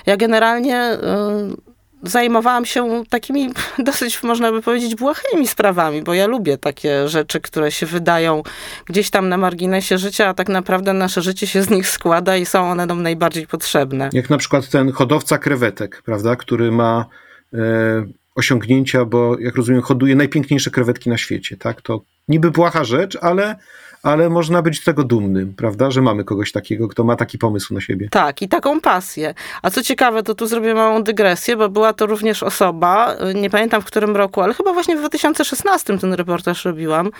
ja generalnie y, zajmowałam się takimi dosyć, można by powiedzieć, błahymi sprawami, bo ja lubię takie rzeczy, które się wydają gdzieś tam na marginesie życia, a tak naprawdę nasze życie się z nich składa i są one nam najbardziej potrzebne. Jak na przykład ten hodowca krewetek, prawda, który ma. Y osiągnięcia, bo jak rozumiem, hoduje najpiękniejsze krewetki na świecie, tak? To niby błaha rzecz, ale, ale można być z tego dumnym, prawda? Że mamy kogoś takiego, kto ma taki pomysł na siebie. Tak, i taką pasję. A co ciekawe, to tu zrobię małą dygresję, bo była to również osoba, nie pamiętam w którym roku, ale chyba właśnie w 2016 ten reportaż robiłam,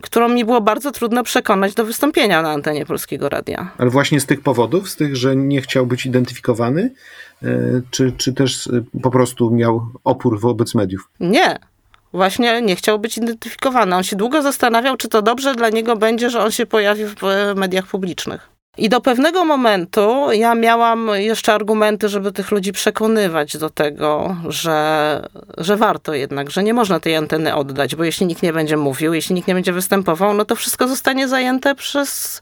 którą mi było bardzo trudno przekonać do wystąpienia na antenie Polskiego Radia. Ale właśnie z tych powodów, z tych, że nie chciał być identyfikowany, czy, czy też e, po prostu miał opór wobec mediów? Nie. Właśnie nie chciał być identyfikowany. On się długo zastanawiał, czy to dobrze dla niego będzie, że on się pojawi w mediach publicznych. I do pewnego momentu ja miałam jeszcze argumenty, żeby tych ludzi przekonywać do tego, że, że warto jednak, że nie można tej anteny oddać, bo jeśli nikt nie będzie mówił, jeśli nikt nie będzie występował, no to wszystko zostanie zajęte przez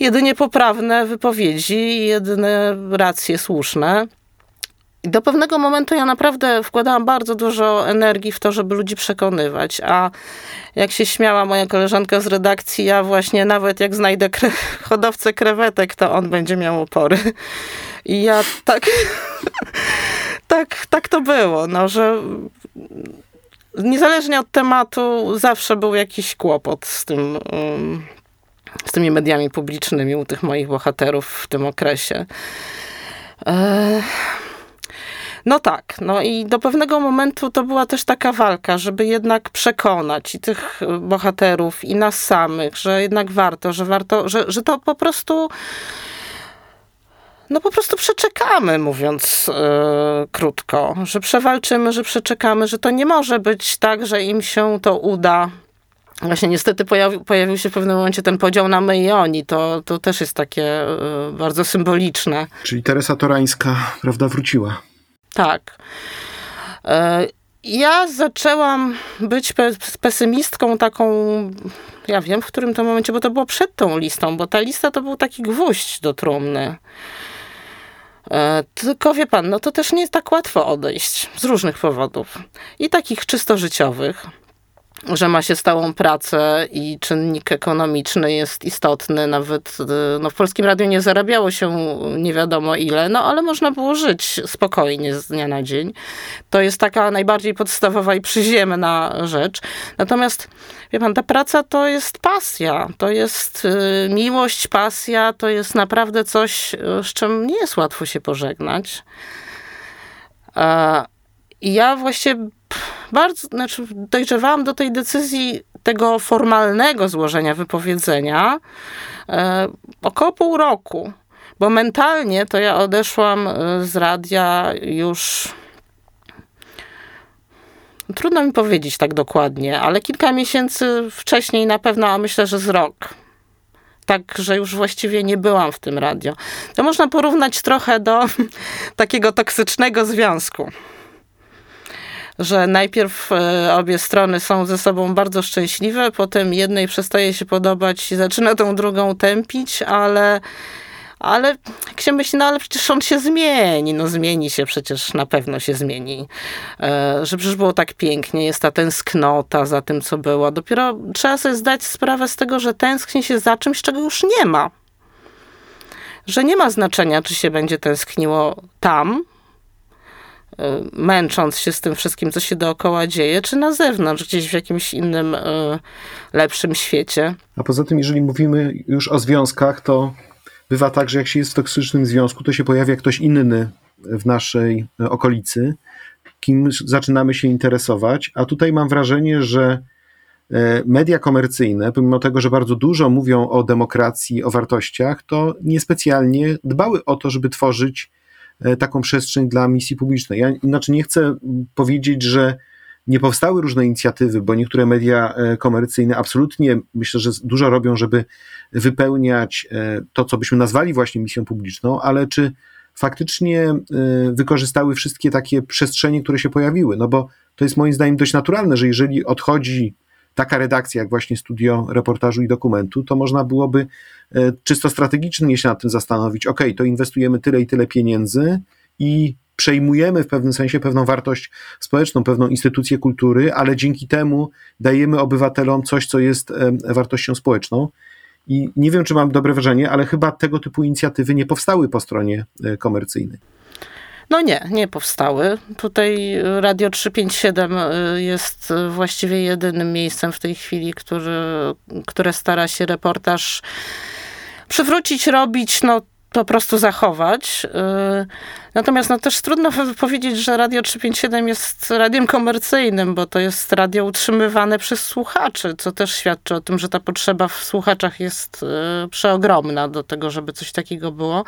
jedynie poprawne wypowiedzi jedyne racje słuszne. Do pewnego momentu ja naprawdę wkładałam bardzo dużo energii w to, żeby ludzi przekonywać. A jak się śmiała moja koleżanka z redakcji, ja właśnie nawet jak znajdę kre hodowcę krewetek, to on będzie miał opory. I ja tak, tak, tak to było, no, że niezależnie od tematu zawsze był jakiś kłopot z tym. Um, z tymi mediami publicznymi u tych moich bohaterów w tym okresie. E, no tak, no i do pewnego momentu to była też taka walka, żeby jednak przekonać i tych bohaterów, i nas samych, że jednak warto, że warto, że, że to po prostu no po prostu przeczekamy, mówiąc yy, krótko, że przewalczymy, że przeczekamy, że to nie może być tak, że im się to uda Właśnie niestety pojawił, pojawił się w pewnym momencie ten podział na my i oni. To, to też jest takie bardzo symboliczne. Czyli Teresa Torańska, prawda, wróciła. Tak. Ja zaczęłam być pesymistką taką, ja wiem w którym to momencie, bo to było przed tą listą, bo ta lista to był taki gwóźdź do trumny. E, tylko wie pan, no to też nie jest tak łatwo odejść z różnych powodów. I takich czysto życiowych że ma się stałą pracę i czynnik ekonomiczny jest istotny. Nawet y, no, w Polskim Radiu nie zarabiało się nie wiadomo ile, no ale można było żyć spokojnie z dnia na dzień. To jest taka najbardziej podstawowa i przyziemna rzecz. Natomiast, wie pan, ta praca to jest pasja, to jest y, miłość, pasja, to jest naprawdę coś, z czym nie jest łatwo się pożegnać. I ja właśnie bardzo, znaczy dojrzewałam do tej decyzji tego formalnego złożenia wypowiedzenia e, około pół roku, bo mentalnie to ja odeszłam e, z radia już Trudno mi powiedzieć tak dokładnie, ale kilka miesięcy wcześniej na pewno, a myślę, że z rok. Tak, że już właściwie nie byłam w tym radio. To można porównać trochę do takiego toksycznego związku że najpierw e, obie strony są ze sobą bardzo szczęśliwe, potem jednej przestaje się podobać i zaczyna tą drugą tępić, ale ale jak się myśli, no ale przecież on się zmieni, no zmieni się, przecież na pewno się zmieni. E, że przecież było tak pięknie, jest ta tęsknota za tym, co było. Dopiero trzeba sobie zdać sprawę z tego, że tęskni się za czymś, czego już nie ma. Że nie ma znaczenia, czy się będzie tęskniło tam, męcząc się z tym wszystkim, co się dookoła dzieje, czy na zewnątrz, gdzieś w jakimś innym, e, lepszym świecie. A poza tym, jeżeli mówimy już o związkach, to bywa tak, że jak się jest w toksycznym związku, to się pojawia ktoś inny w naszej e, okolicy, kim zaczynamy się interesować, a tutaj mam wrażenie, że media komercyjne, pomimo tego, że bardzo dużo mówią o demokracji, o wartościach, to niespecjalnie dbały o to, żeby tworzyć taką przestrzeń dla misji publicznej. Ja inaczej nie chcę powiedzieć, że nie powstały różne inicjatywy, bo niektóre media e, komercyjne absolutnie myślę, że dużo robią, żeby wypełniać e, to, co byśmy nazwali właśnie misją publiczną, ale czy faktycznie wykorzystały wszystkie takie przestrzenie, które się pojawiły? No bo to jest moim zdaniem dość naturalne, że jeżeli odchodzi taka redakcja jak właśnie studio reportażu i dokumentu, to można byłoby e, czysto strategicznie się nad tym zastanowić, ok, to inwestujemy tyle i tyle pieniędzy i przejmujemy w pewnym sensie pewną wartość społeczną, pewną instytucję kultury, ale dzięki temu dajemy obywatelom coś, co jest e, wartością społeczną. I nie wiem, czy mam dobre wrażenie, ale chyba tego typu inicjatywy nie powstały po stronie e, komercyjnej. No nie, nie powstały. Tutaj Radio 357 y, jest właściwie jedynym miejscem w tej chwili, który, które stara się reportaż przywrócić, robić, no po prostu zachować. Y, natomiast no, też trudno powiedzieć, że Radio 357 jest radiem komercyjnym, bo to jest radio utrzymywane przez słuchaczy, co też świadczy o tym, że ta potrzeba w słuchaczach jest y, przeogromna do tego, żeby coś takiego było.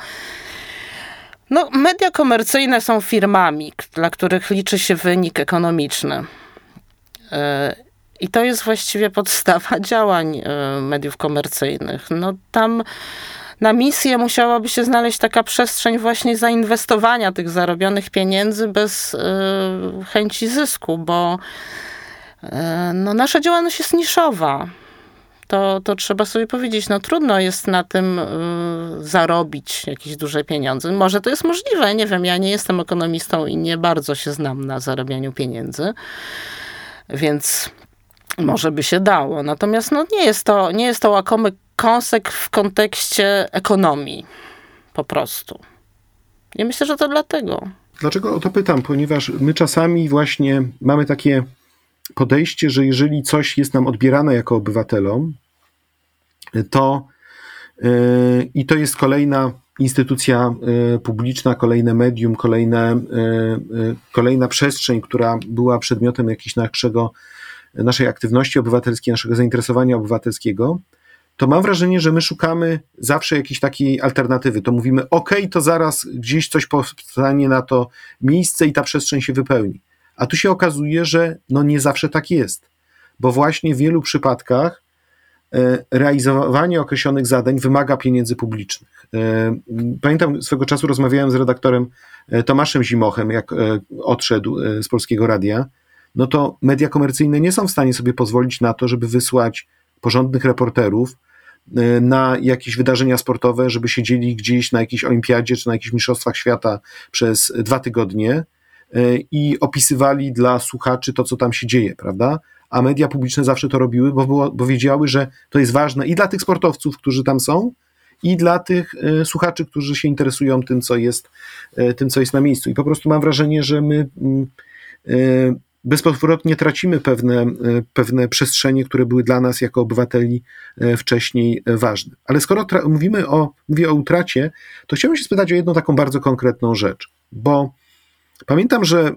No, media komercyjne są firmami, dla których liczy się wynik ekonomiczny. E, I to jest właściwie podstawa działań e, mediów komercyjnych. No, tam na misję musiałaby się znaleźć taka przestrzeń właśnie zainwestowania tych zarobionych pieniędzy bez e, chęci zysku, bo no, nasza działalność jest niszowa to, to trzeba sobie powiedzieć, no trudno jest na tym y, zarobić jakieś duże pieniądze. Może to jest możliwe, nie wiem, ja nie jestem ekonomistą i nie bardzo się znam na zarabianiu pieniędzy, więc może by się dało. Natomiast no, nie, jest to, nie jest to łakomy kąsek w kontekście ekonomii, po prostu. I myślę, że to dlatego. Dlaczego o to pytam? Ponieważ my czasami właśnie mamy takie podejście, że jeżeli coś jest nam odbierane jako obywatelom, to yy, i to jest kolejna instytucja yy, publiczna, kolejne medium, kolejne, yy, kolejna przestrzeń, która była przedmiotem jakiejś naszego, naszej aktywności obywatelskiej, naszego zainteresowania obywatelskiego, to mam wrażenie, że my szukamy zawsze jakiejś takiej alternatywy. To mówimy, OK, to zaraz gdzieś coś powstanie na to miejsce i ta przestrzeń się wypełni. A tu się okazuje, że no nie zawsze tak jest, bo właśnie w wielu przypadkach e, realizowanie określonych zadań wymaga pieniędzy publicznych. E, pamiętam swego czasu rozmawiałem z redaktorem e, Tomaszem Zimochem, jak odszedł z polskiego radia. No to media komercyjne nie są w stanie sobie pozwolić na to, żeby wysłać porządnych reporterów na jakieś wydarzenia sportowe, żeby siedzieli gdzieś na jakiejś olimpiadzie czy na jakichś mistrzostwach świata przez dwa tygodnie i opisywali dla słuchaczy to, co tam się dzieje, prawda? A media publiczne zawsze to robiły, bo, było, bo wiedziały, że to jest ważne i dla tych sportowców, którzy tam są, i dla tych e, słuchaczy, którzy się interesują tym, co jest, e, tym, co jest na miejscu. I po prostu mam wrażenie, że my mm, e, bezpowrotnie tracimy pewne, pewne przestrzenie, które były dla nas jako obywateli wcześniej ważne. Ale skoro mówimy o, mówię o utracie, to chciałbym się spytać o jedną taką bardzo konkretną rzecz, bo Pamiętam, że e,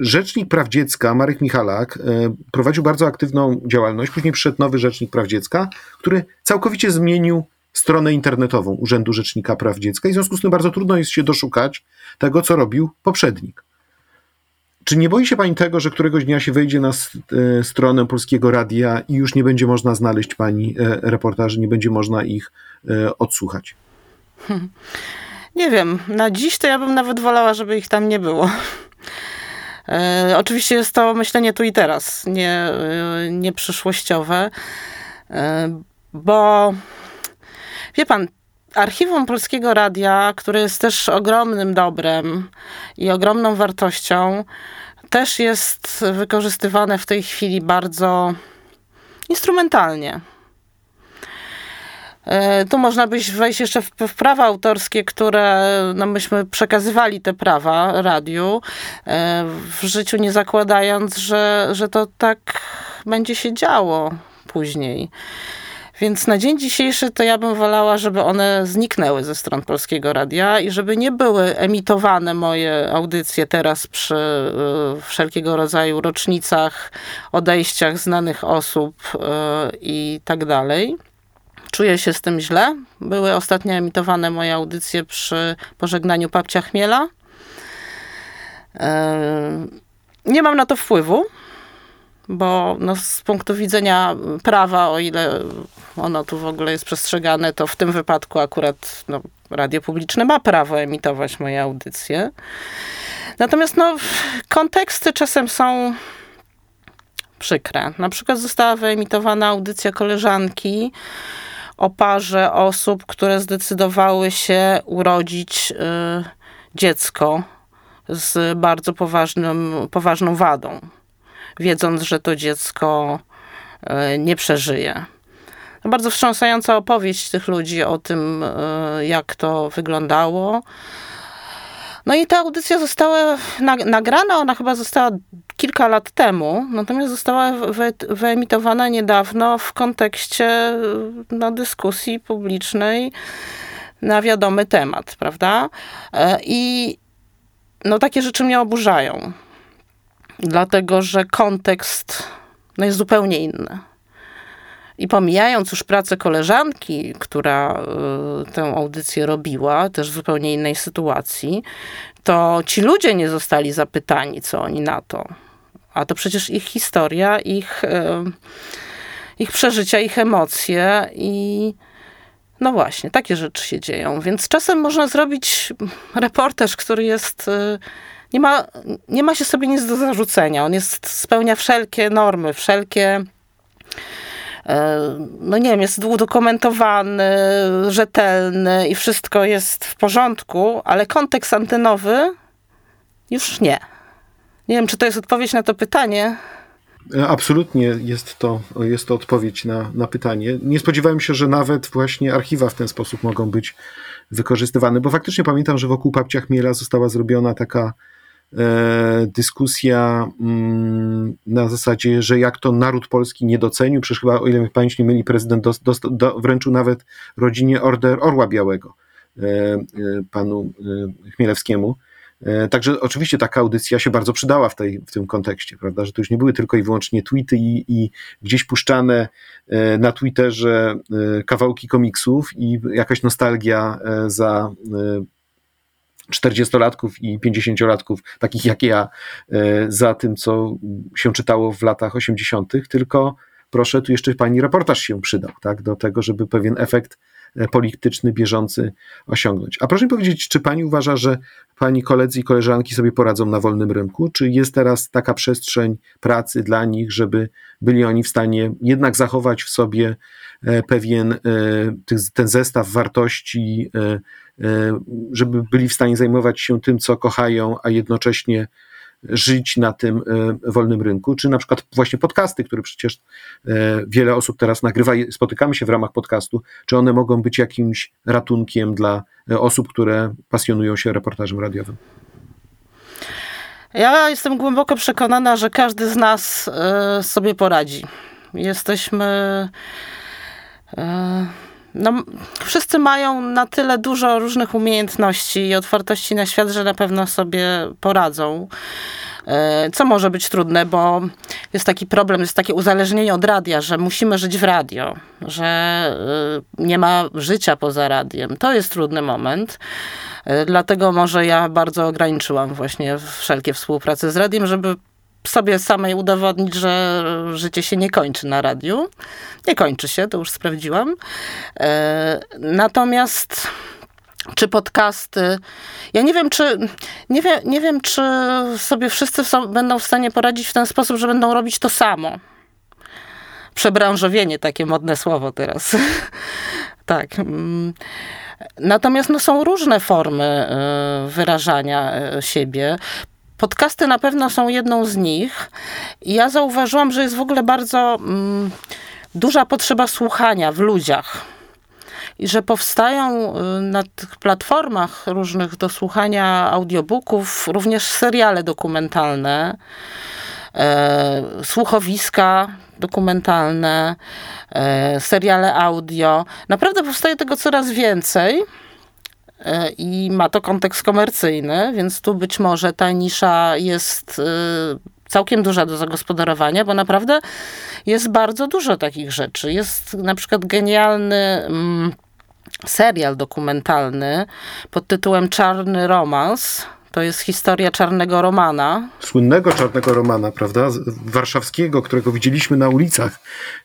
Rzecznik Praw Dziecka, Marek Michalak, e, prowadził bardzo aktywną działalność. Później przyszedł nowy Rzecznik Praw Dziecka, który całkowicie zmienił stronę internetową Urzędu Rzecznika Praw Dziecka i w związku z tym bardzo trudno jest się doszukać tego, co robił poprzednik. Czy nie boi się pani tego, że któregoś dnia się wejdzie na e, stronę Polskiego Radia i już nie będzie można znaleźć pani reportaży, nie będzie można ich odsłuchać? Hmm. Nie wiem, na dziś to ja bym nawet wolała, żeby ich tam nie było. E, oczywiście jest to myślenie tu i teraz, nie, e, nie przyszłościowe, e, bo wie pan, archiwum Polskiego Radia, które jest też ogromnym dobrem i ogromną wartością, też jest wykorzystywane w tej chwili bardzo instrumentalnie. E, tu można by wejść jeszcze w, w, prawa autorskie, które no myśmy przekazywali te prawa radiu e, w życiu, nie zakładając, że, że to tak będzie się działo później. Więc na dzień dzisiejszy to ja bym wolała, żeby one zniknęły ze stron Polskiego Radia i żeby nie były emitowane moje audycje teraz przy y, wszelkiego rodzaju rocznicach, odejściach znanych osób i tak dalej. Czuję się z tym źle. Były ostatnio emitowane moje audycje przy pożegnaniu papcia Chmiela. Nie mam na to wpływu, bo no, z punktu widzenia prawa, o ile ono tu w ogóle jest przestrzegane, to w tym wypadku akurat no, radio publiczne ma prawo emitować moje audycje. Natomiast no, konteksty czasem są przykre. Na przykład została wyemitowana audycja koleżanki, o parze osób, które zdecydowały się urodzić y, dziecko z bardzo poważnym, poważną wadą, wiedząc, że to dziecko y, nie przeżyje. Bardzo wstrząsająca opowieść tych ludzi o tym, y, jak to wyglądało. No i ta audycja została nagrana, ona chyba została kilka lat temu, natomiast została wyemitowana niedawno w kontekście no, dyskusji publicznej na wiadomy temat, prawda? E, I no, takie rzeczy mnie oburzają, dlatego że kontekst no, jest zupełnie inny. I pomijając już pracę koleżanki, która y, tę audycję robiła, też w zupełnie innej sytuacji, to ci ludzie nie zostali zapytani, co oni na to. A to przecież ich historia, ich, y, ich przeżycia, ich emocje i no właśnie, takie rzeczy się dzieją. Więc czasem można zrobić reportaż, który jest. Y, nie ma, nie ma się sobie nic do zarzucenia. On jest, spełnia wszelkie normy, wszelkie no nie wiem, jest udokumentowany, rzetelny i wszystko jest w porządku, ale kontekst antenowy już nie. Nie wiem, czy to jest odpowiedź na to pytanie. E, absolutnie jest to, jest to odpowiedź na, na pytanie. Nie spodziewałem się, że nawet właśnie archiwa w ten sposób mogą być wykorzystywane, bo faktycznie pamiętam, że wokół Papcia Chmiela została zrobiona taka E, dyskusja mm, na zasadzie, że jak to naród polski nie docenił, przecież chyba, o ile mnie pamięć nie myli, prezydent do, wręczył nawet rodzinie Order Orła Białego, e, e, panu Chmielewskiemu. Także oczywiście taka audycja się bardzo przydała w, tej, w tym kontekście, prawda, że to już nie były tylko i wyłącznie tweety i, i gdzieś puszczane na Twitterze kawałki komiksów i jakaś nostalgia za 40-latków i 50-latków, takich jak ja, za tym, co się czytało w latach 80., tylko proszę, tu jeszcze pani reportaż się przydał, tak, do tego, żeby pewien efekt E, polityczny, bieżący osiągnąć. A proszę mi powiedzieć, czy pani uważa, że pani koledzy i koleżanki sobie poradzą na wolnym rynku? Czy jest teraz taka przestrzeń pracy dla nich, żeby byli oni w stanie jednak zachować w sobie e, pewien e, ten zestaw wartości, żeby byli w stanie zajmować się tym, co kochają, a jednocześnie żyć na tym e, wolnym rynku, czy na przykład właśnie podcasty, które przecież e, wiele osób teraz nagrywa i spotykamy się w ramach podcastu, czy one mogą być jakimś ratunkiem dla e, osób, które pasjonują się reportażem radiowym? Ja jestem głęboko przekonana, że każdy z nas sobie poradzi. Jesteśmy. No, wszyscy mają na tyle dużo różnych umiejętności i otwartości na świat, że na pewno sobie poradzą. E, co może być trudne, bo jest taki problem, jest takie uzależnienie od radia, że musimy żyć w radio, że e, nie ma życia poza radiem. To jest trudny moment. E, dlatego może ja bardzo ograniczyłam właśnie wszelkie współprace z radiem, żeby sobie samej udowodnić, że życie się nie kończy na radiu. Nie kończy się, to już sprawdziłam. Natomiast czy podcasty. Ja nie wiem, czy nie, wie, nie wiem, czy sobie wszyscy będą w stanie poradzić w ten sposób, że będą robić to samo. Przebranżowienie, takie modne słowo teraz. tak. Mm. Natomiast no, są różne formy y, wyrażania y, siebie. Podcasty na pewno są jedną z nich. Ja zauważyłam, że jest w ogóle bardzo mm, duża potrzeba słuchania w ludziach i że powstają y, na tych platformach różnych do słuchania audiobooków również seriale dokumentalne, e, słuchowiska dokumentalne, e, seriale audio. Naprawdę powstaje tego coraz więcej. E, I ma to kontekst komercyjny, więc tu być może ta nisza jest całkiem duża do zagospodarowania, bo naprawdę jest bardzo dużo takich rzeczy. Jest na przykład genialny. Mm, serial dokumentalny pod tytułem Czarny Romans. To jest historia czarnego romana. Słynnego czarnego romana, prawda? Warszawskiego, którego widzieliśmy na ulicach,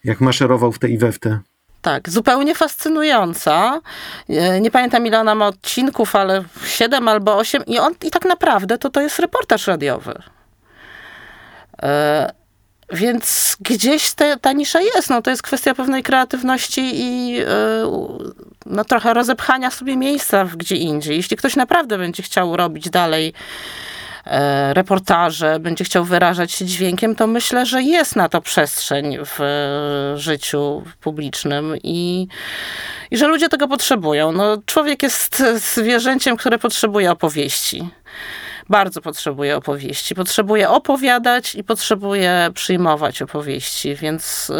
jak maszerował w te i we w te. Tak, zupełnie fascynująca. E, nie pamiętam ile ona ma odcinków, ale siedem albo osiem i on i tak naprawdę to to jest reportaż radiowy. E, więc gdzieś te, ta nisza jest. No, to jest kwestia pewnej kreatywności i yy, no, trochę rozepchania sobie miejsca gdzie indziej. Jeśli ktoś naprawdę będzie chciał robić dalej reportaże, będzie chciał wyrażać się dźwiękiem, to myślę, że jest na to przestrzeń w e, życiu publicznym i, i że ludzie tego potrzebują. No, człowiek jest zwierzęciem, które potrzebuje opowieści bardzo potrzebuję opowieści. Potrzebuję opowiadać i potrzebuję przyjmować opowieści, więc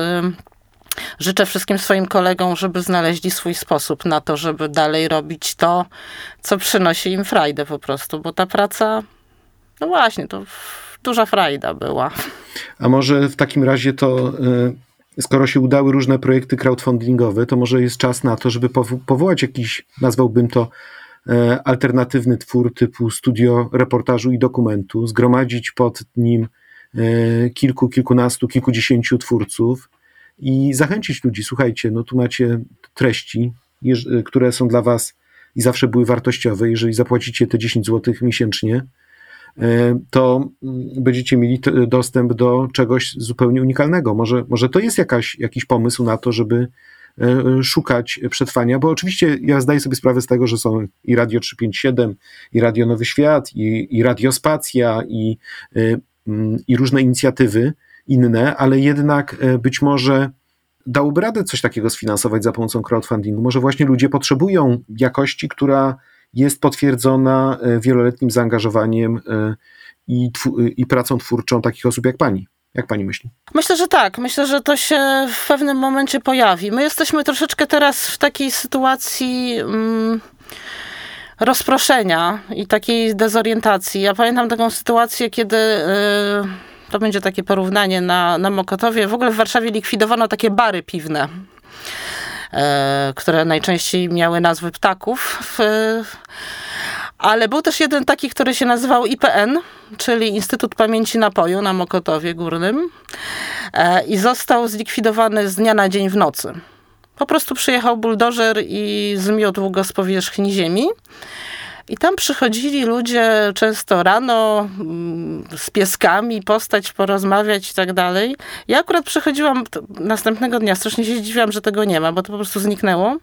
życzę wszystkim swoim kolegom, żeby znaleźli swój sposób na to, żeby dalej robić to, co przynosi im frajdę po prostu, bo ta praca, no właśnie, to duża frajda była. A może w takim razie to y, skoro się udały różne projekty crowdfundingowe, to może jest czas na to, żeby powołać jakiś, nazwałbym to, E, alternatywny twór typu studio reportażu i dokumentu, zgromadzić pod nim e, kilku, kilkunastu, kilkudziesięciu twórców i zachęcić ludzi, słuchajcie, no tu macie treści, które są dla was i zawsze były wartościowe, jeżeli zapłacicie te 10 zł miesięcznie, e, to mm, będziecie mieli dostęp do czegoś zupełnie unikalnego. Może, może to jest jakaś, jakiś pomysł na to, żeby E, szukać przetrwania, bo oczywiście ja zdaję sobie sprawę z tego, że są i Radio 357, i Radio Nowy Świat, i, i Radio Spacja, i, e, mm, i różne inicjatywy inne, ale jednak e, być może dałoby radę coś takiego sfinansować za pomocą crowdfundingu. Może właśnie ludzie potrzebują jakości, która jest potwierdzona wieloletnim zaangażowaniem i, i pracą twórczą takich osób jak pani. Jak pani myśli? Myślę, że tak. Myślę, że to się w pewnym momencie pojawi. My jesteśmy troszeczkę teraz w takiej sytuacji. Mm, rozproszenia i takiej dezorientacji. Ja pamiętam taką sytuację, kiedy to będzie takie porównanie na, na Mokotowie. W ogóle w Warszawie likwidowano takie bary piwne, które najczęściej miały nazwy ptaków. Ale był też jeden taki, który się nazywał IPN, czyli Instytut Pamięci Napoju na Mokotowie Górnym e, i został zlikwidowany z dnia na dzień w nocy. Po prostu przyjechał buldożer i zmiótł go z powierzchni ziemi. I tam przychodzili ludzie często rano mm, z pieskami, postać, porozmawiać i tak dalej. Ja akurat przychodziłam następnego dnia, strasznie się zdziwiłam, że tego nie ma, bo to po prostu zniknęło.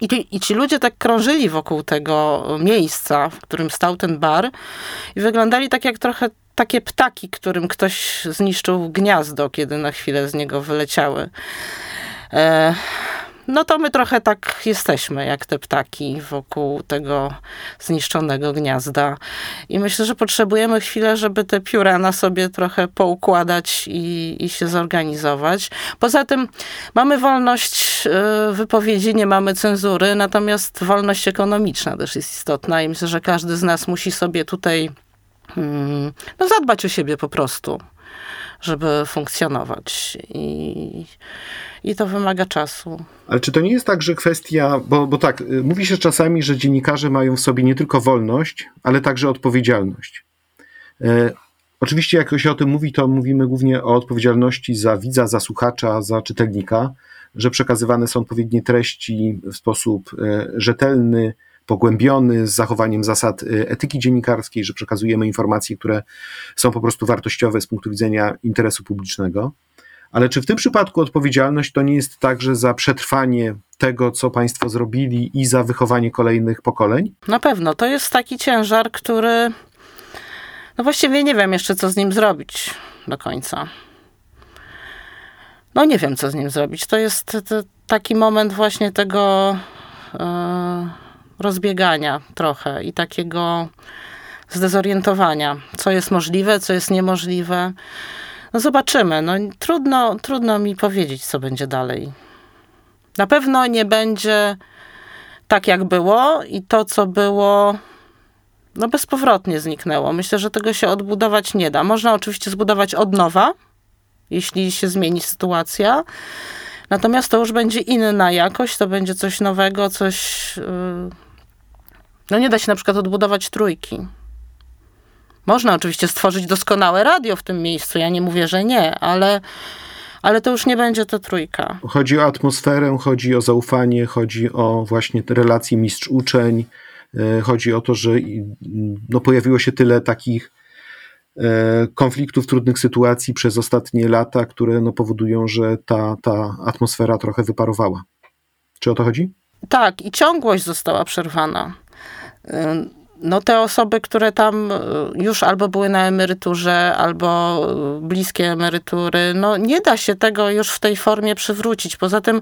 I I ci ludzie tak krążyli wokół tego miejsca, w którym stał ten bar i wyglądali tak jak trochę takie ptaki, którym ktoś zniszczył gniazdo, kiedy na chwilę z niego wyleciały. E, no to my trochę tak jesteśmy, jak te ptaki wokół tego zniszczonego gniazda. I myślę, że potrzebujemy chwilę, żeby te pióra na sobie trochę poukładać i, i się zorganizować. Poza tym mamy wolność e, wypowiedzi, nie mamy cenzury, natomiast wolność ekonomiczna też jest istotna i myślę, że każdy z nas musi sobie tutaj mm, no, zadbać o siebie po prostu, żeby funkcjonować. I i to wymaga czasu. Ale czy to nie jest tak, że kwestia, bo, bo tak, y, mówi się czasami, że dziennikarze mają w sobie nie tylko wolność, ale także odpowiedzialność. E, oczywiście, jak się o tym mówi, to mówimy głównie o odpowiedzialności za widza, za słuchacza, za czytelnika, że przekazywane są odpowiednie treści w sposób e, rzetelny, pogłębiony, z zachowaniem zasad e, etyki dziennikarskiej, że przekazujemy informacje, które są po prostu wartościowe z punktu widzenia interesu publicznego. Ale czy w tym przypadku odpowiedzialność to nie jest także za przetrwanie tego, co państwo zrobili i za wychowanie kolejnych pokoleń? Na pewno. To jest taki ciężar, który. No właściwie nie wiem jeszcze, co z nim zrobić do końca. No nie wiem, co z nim zrobić. To jest taki moment właśnie tego e, rozbiegania trochę i takiego zdezorientowania, co jest możliwe, co jest niemożliwe. No zobaczymy. No, trudno, trudno mi powiedzieć, co będzie dalej. Na pewno nie będzie tak, jak było i to, co było, no bezpowrotnie zniknęło. Myślę, że tego się odbudować nie da. Można oczywiście zbudować od nowa, jeśli się zmieni sytuacja. Natomiast to już będzie inna jakość, to będzie coś nowego, coś. No nie da się na przykład odbudować trójki. Można oczywiście stworzyć doskonałe radio w tym miejscu, ja nie mówię, że nie, ale, ale to już nie będzie ta trójka. Chodzi o atmosferę, chodzi o zaufanie, chodzi o właśnie relacje mistrz-uczeń, e, chodzi o to, że no, pojawiło się tyle takich e, konfliktów, trudnych sytuacji przez ostatnie lata, które no, powodują, że ta, ta atmosfera trochę wyparowała. Czy o to chodzi? Tak, i ciągłość została przerwana no te osoby, które tam e, już albo były na emeryturze, albo e, bliskie emerytury, no nie da się tego już w tej formie przywrócić. Poza tym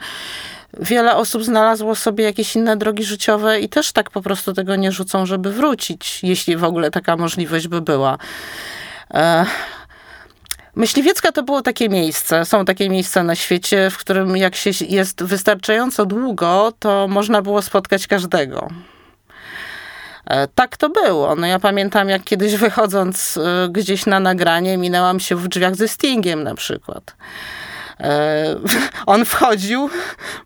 wiele osób znalazło sobie jakieś inne drogi życiowe i też tak po prostu tego nie rzucą, żeby wrócić, jeśli w ogóle taka możliwość by była. E, Myśliwiecka to było takie miejsce, są takie miejsca na świecie, w którym jak się jest wystarczająco długo, to można było spotkać każdego. E, tak to było. No ja pamiętam, jak kiedyś wychodząc e, gdzieś na nagranie, minęłam się w drzwiach ze Stingiem na przykład. E, on wchodził,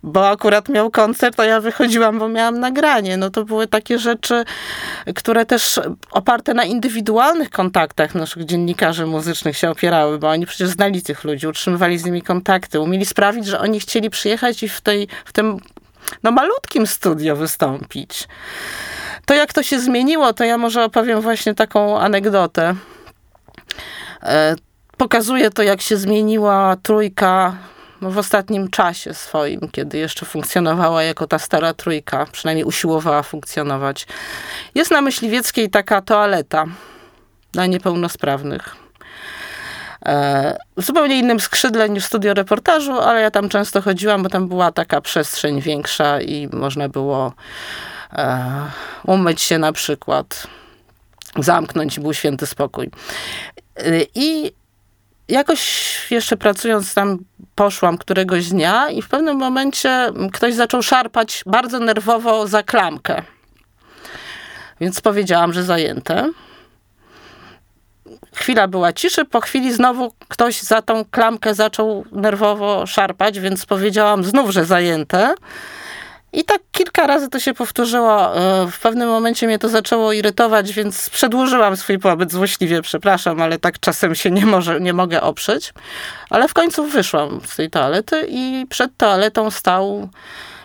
bo akurat miał koncert, a ja wychodziłam, bo miałam nagranie. No to były takie rzeczy, które też oparte na indywidualnych kontaktach naszych dziennikarzy muzycznych się opierały, bo oni przecież znali tych ludzi, utrzymywali z nimi kontakty, umieli sprawić, że oni chcieli przyjechać i w, tej, w tym no, malutkim studio wystąpić. To jak to się zmieniło, to ja może opowiem właśnie taką anegdotę. E, pokazuje to, jak się zmieniła trójka no, w ostatnim czasie swoim, kiedy jeszcze funkcjonowała jako ta stara trójka, przynajmniej usiłowała funkcjonować. Jest na Myśliwieckiej taka toaleta dla niepełnosprawnych. E, w zupełnie innym skrzydle niż studio reportażu, ale ja tam często chodziłam, bo tam była taka przestrzeń większa i można było umyć się na przykład, zamknąć i był święty spokój. E, I jakoś jeszcze pracując tam poszłam któregoś dnia i w pewnym momencie ktoś zaczął szarpać bardzo nerwowo za klamkę. Więc powiedziałam, że zajęte. Chwila była ciszy, po chwili znowu ktoś za tą klamkę zaczął nerwowo szarpać, więc powiedziałam znów, że zajęte. I tak kilka razy to się powtórzyło. E, w pewnym momencie mnie to zaczęło irytować, więc przedłużyłam swój pobyt złośliwie, przepraszam, ale tak czasem się nie, może, nie mogę oprzeć. Ale w końcu wyszłam z tej toalety i przed toaletą stał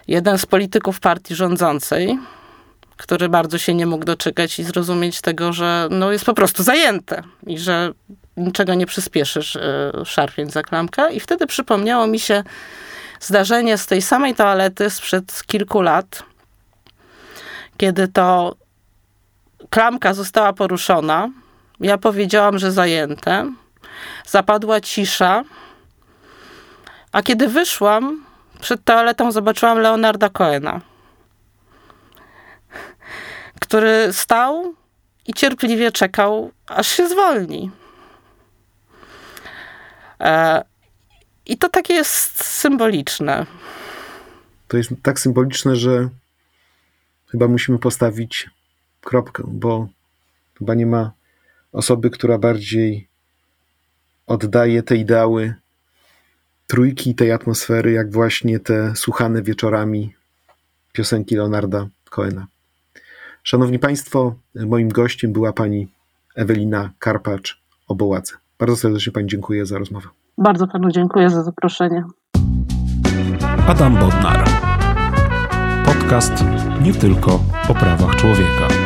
jeden z polityków partii rządzącej, który bardzo się nie mógł doczekać i zrozumieć tego, że no, jest po prostu zajęte i że niczego nie przyspieszysz, e, szarpiąc za klamkę. I wtedy przypomniało mi się zdarzenie z tej samej toalety sprzed kilku lat, kiedy to klamka została poruszona. Ja powiedziałam, że zajęte. Zapadła cisza. A kiedy wyszłam, przed toaletą zobaczyłam Leonarda Coena, który stał i cierpliwie czekał, aż się zwolni. E, I to takie jest symboliczne. To jest tak symboliczne, że chyba musimy postawić kropkę, bo chyba nie ma osoby, która bardziej oddaje te ideały trójki tej atmosfery, jak właśnie te słuchane wieczorami piosenki Leonarda Coena. Szanowni Państwo, moim gościem była pani Ewelina Karpacz-Oboładze. Bardzo serdecznie Pani dziękuję za rozmowę. Bardzo Panu dziękuję za zaproszenie. Adam Bodnar. Podcast nie tylko o prawach człowieka.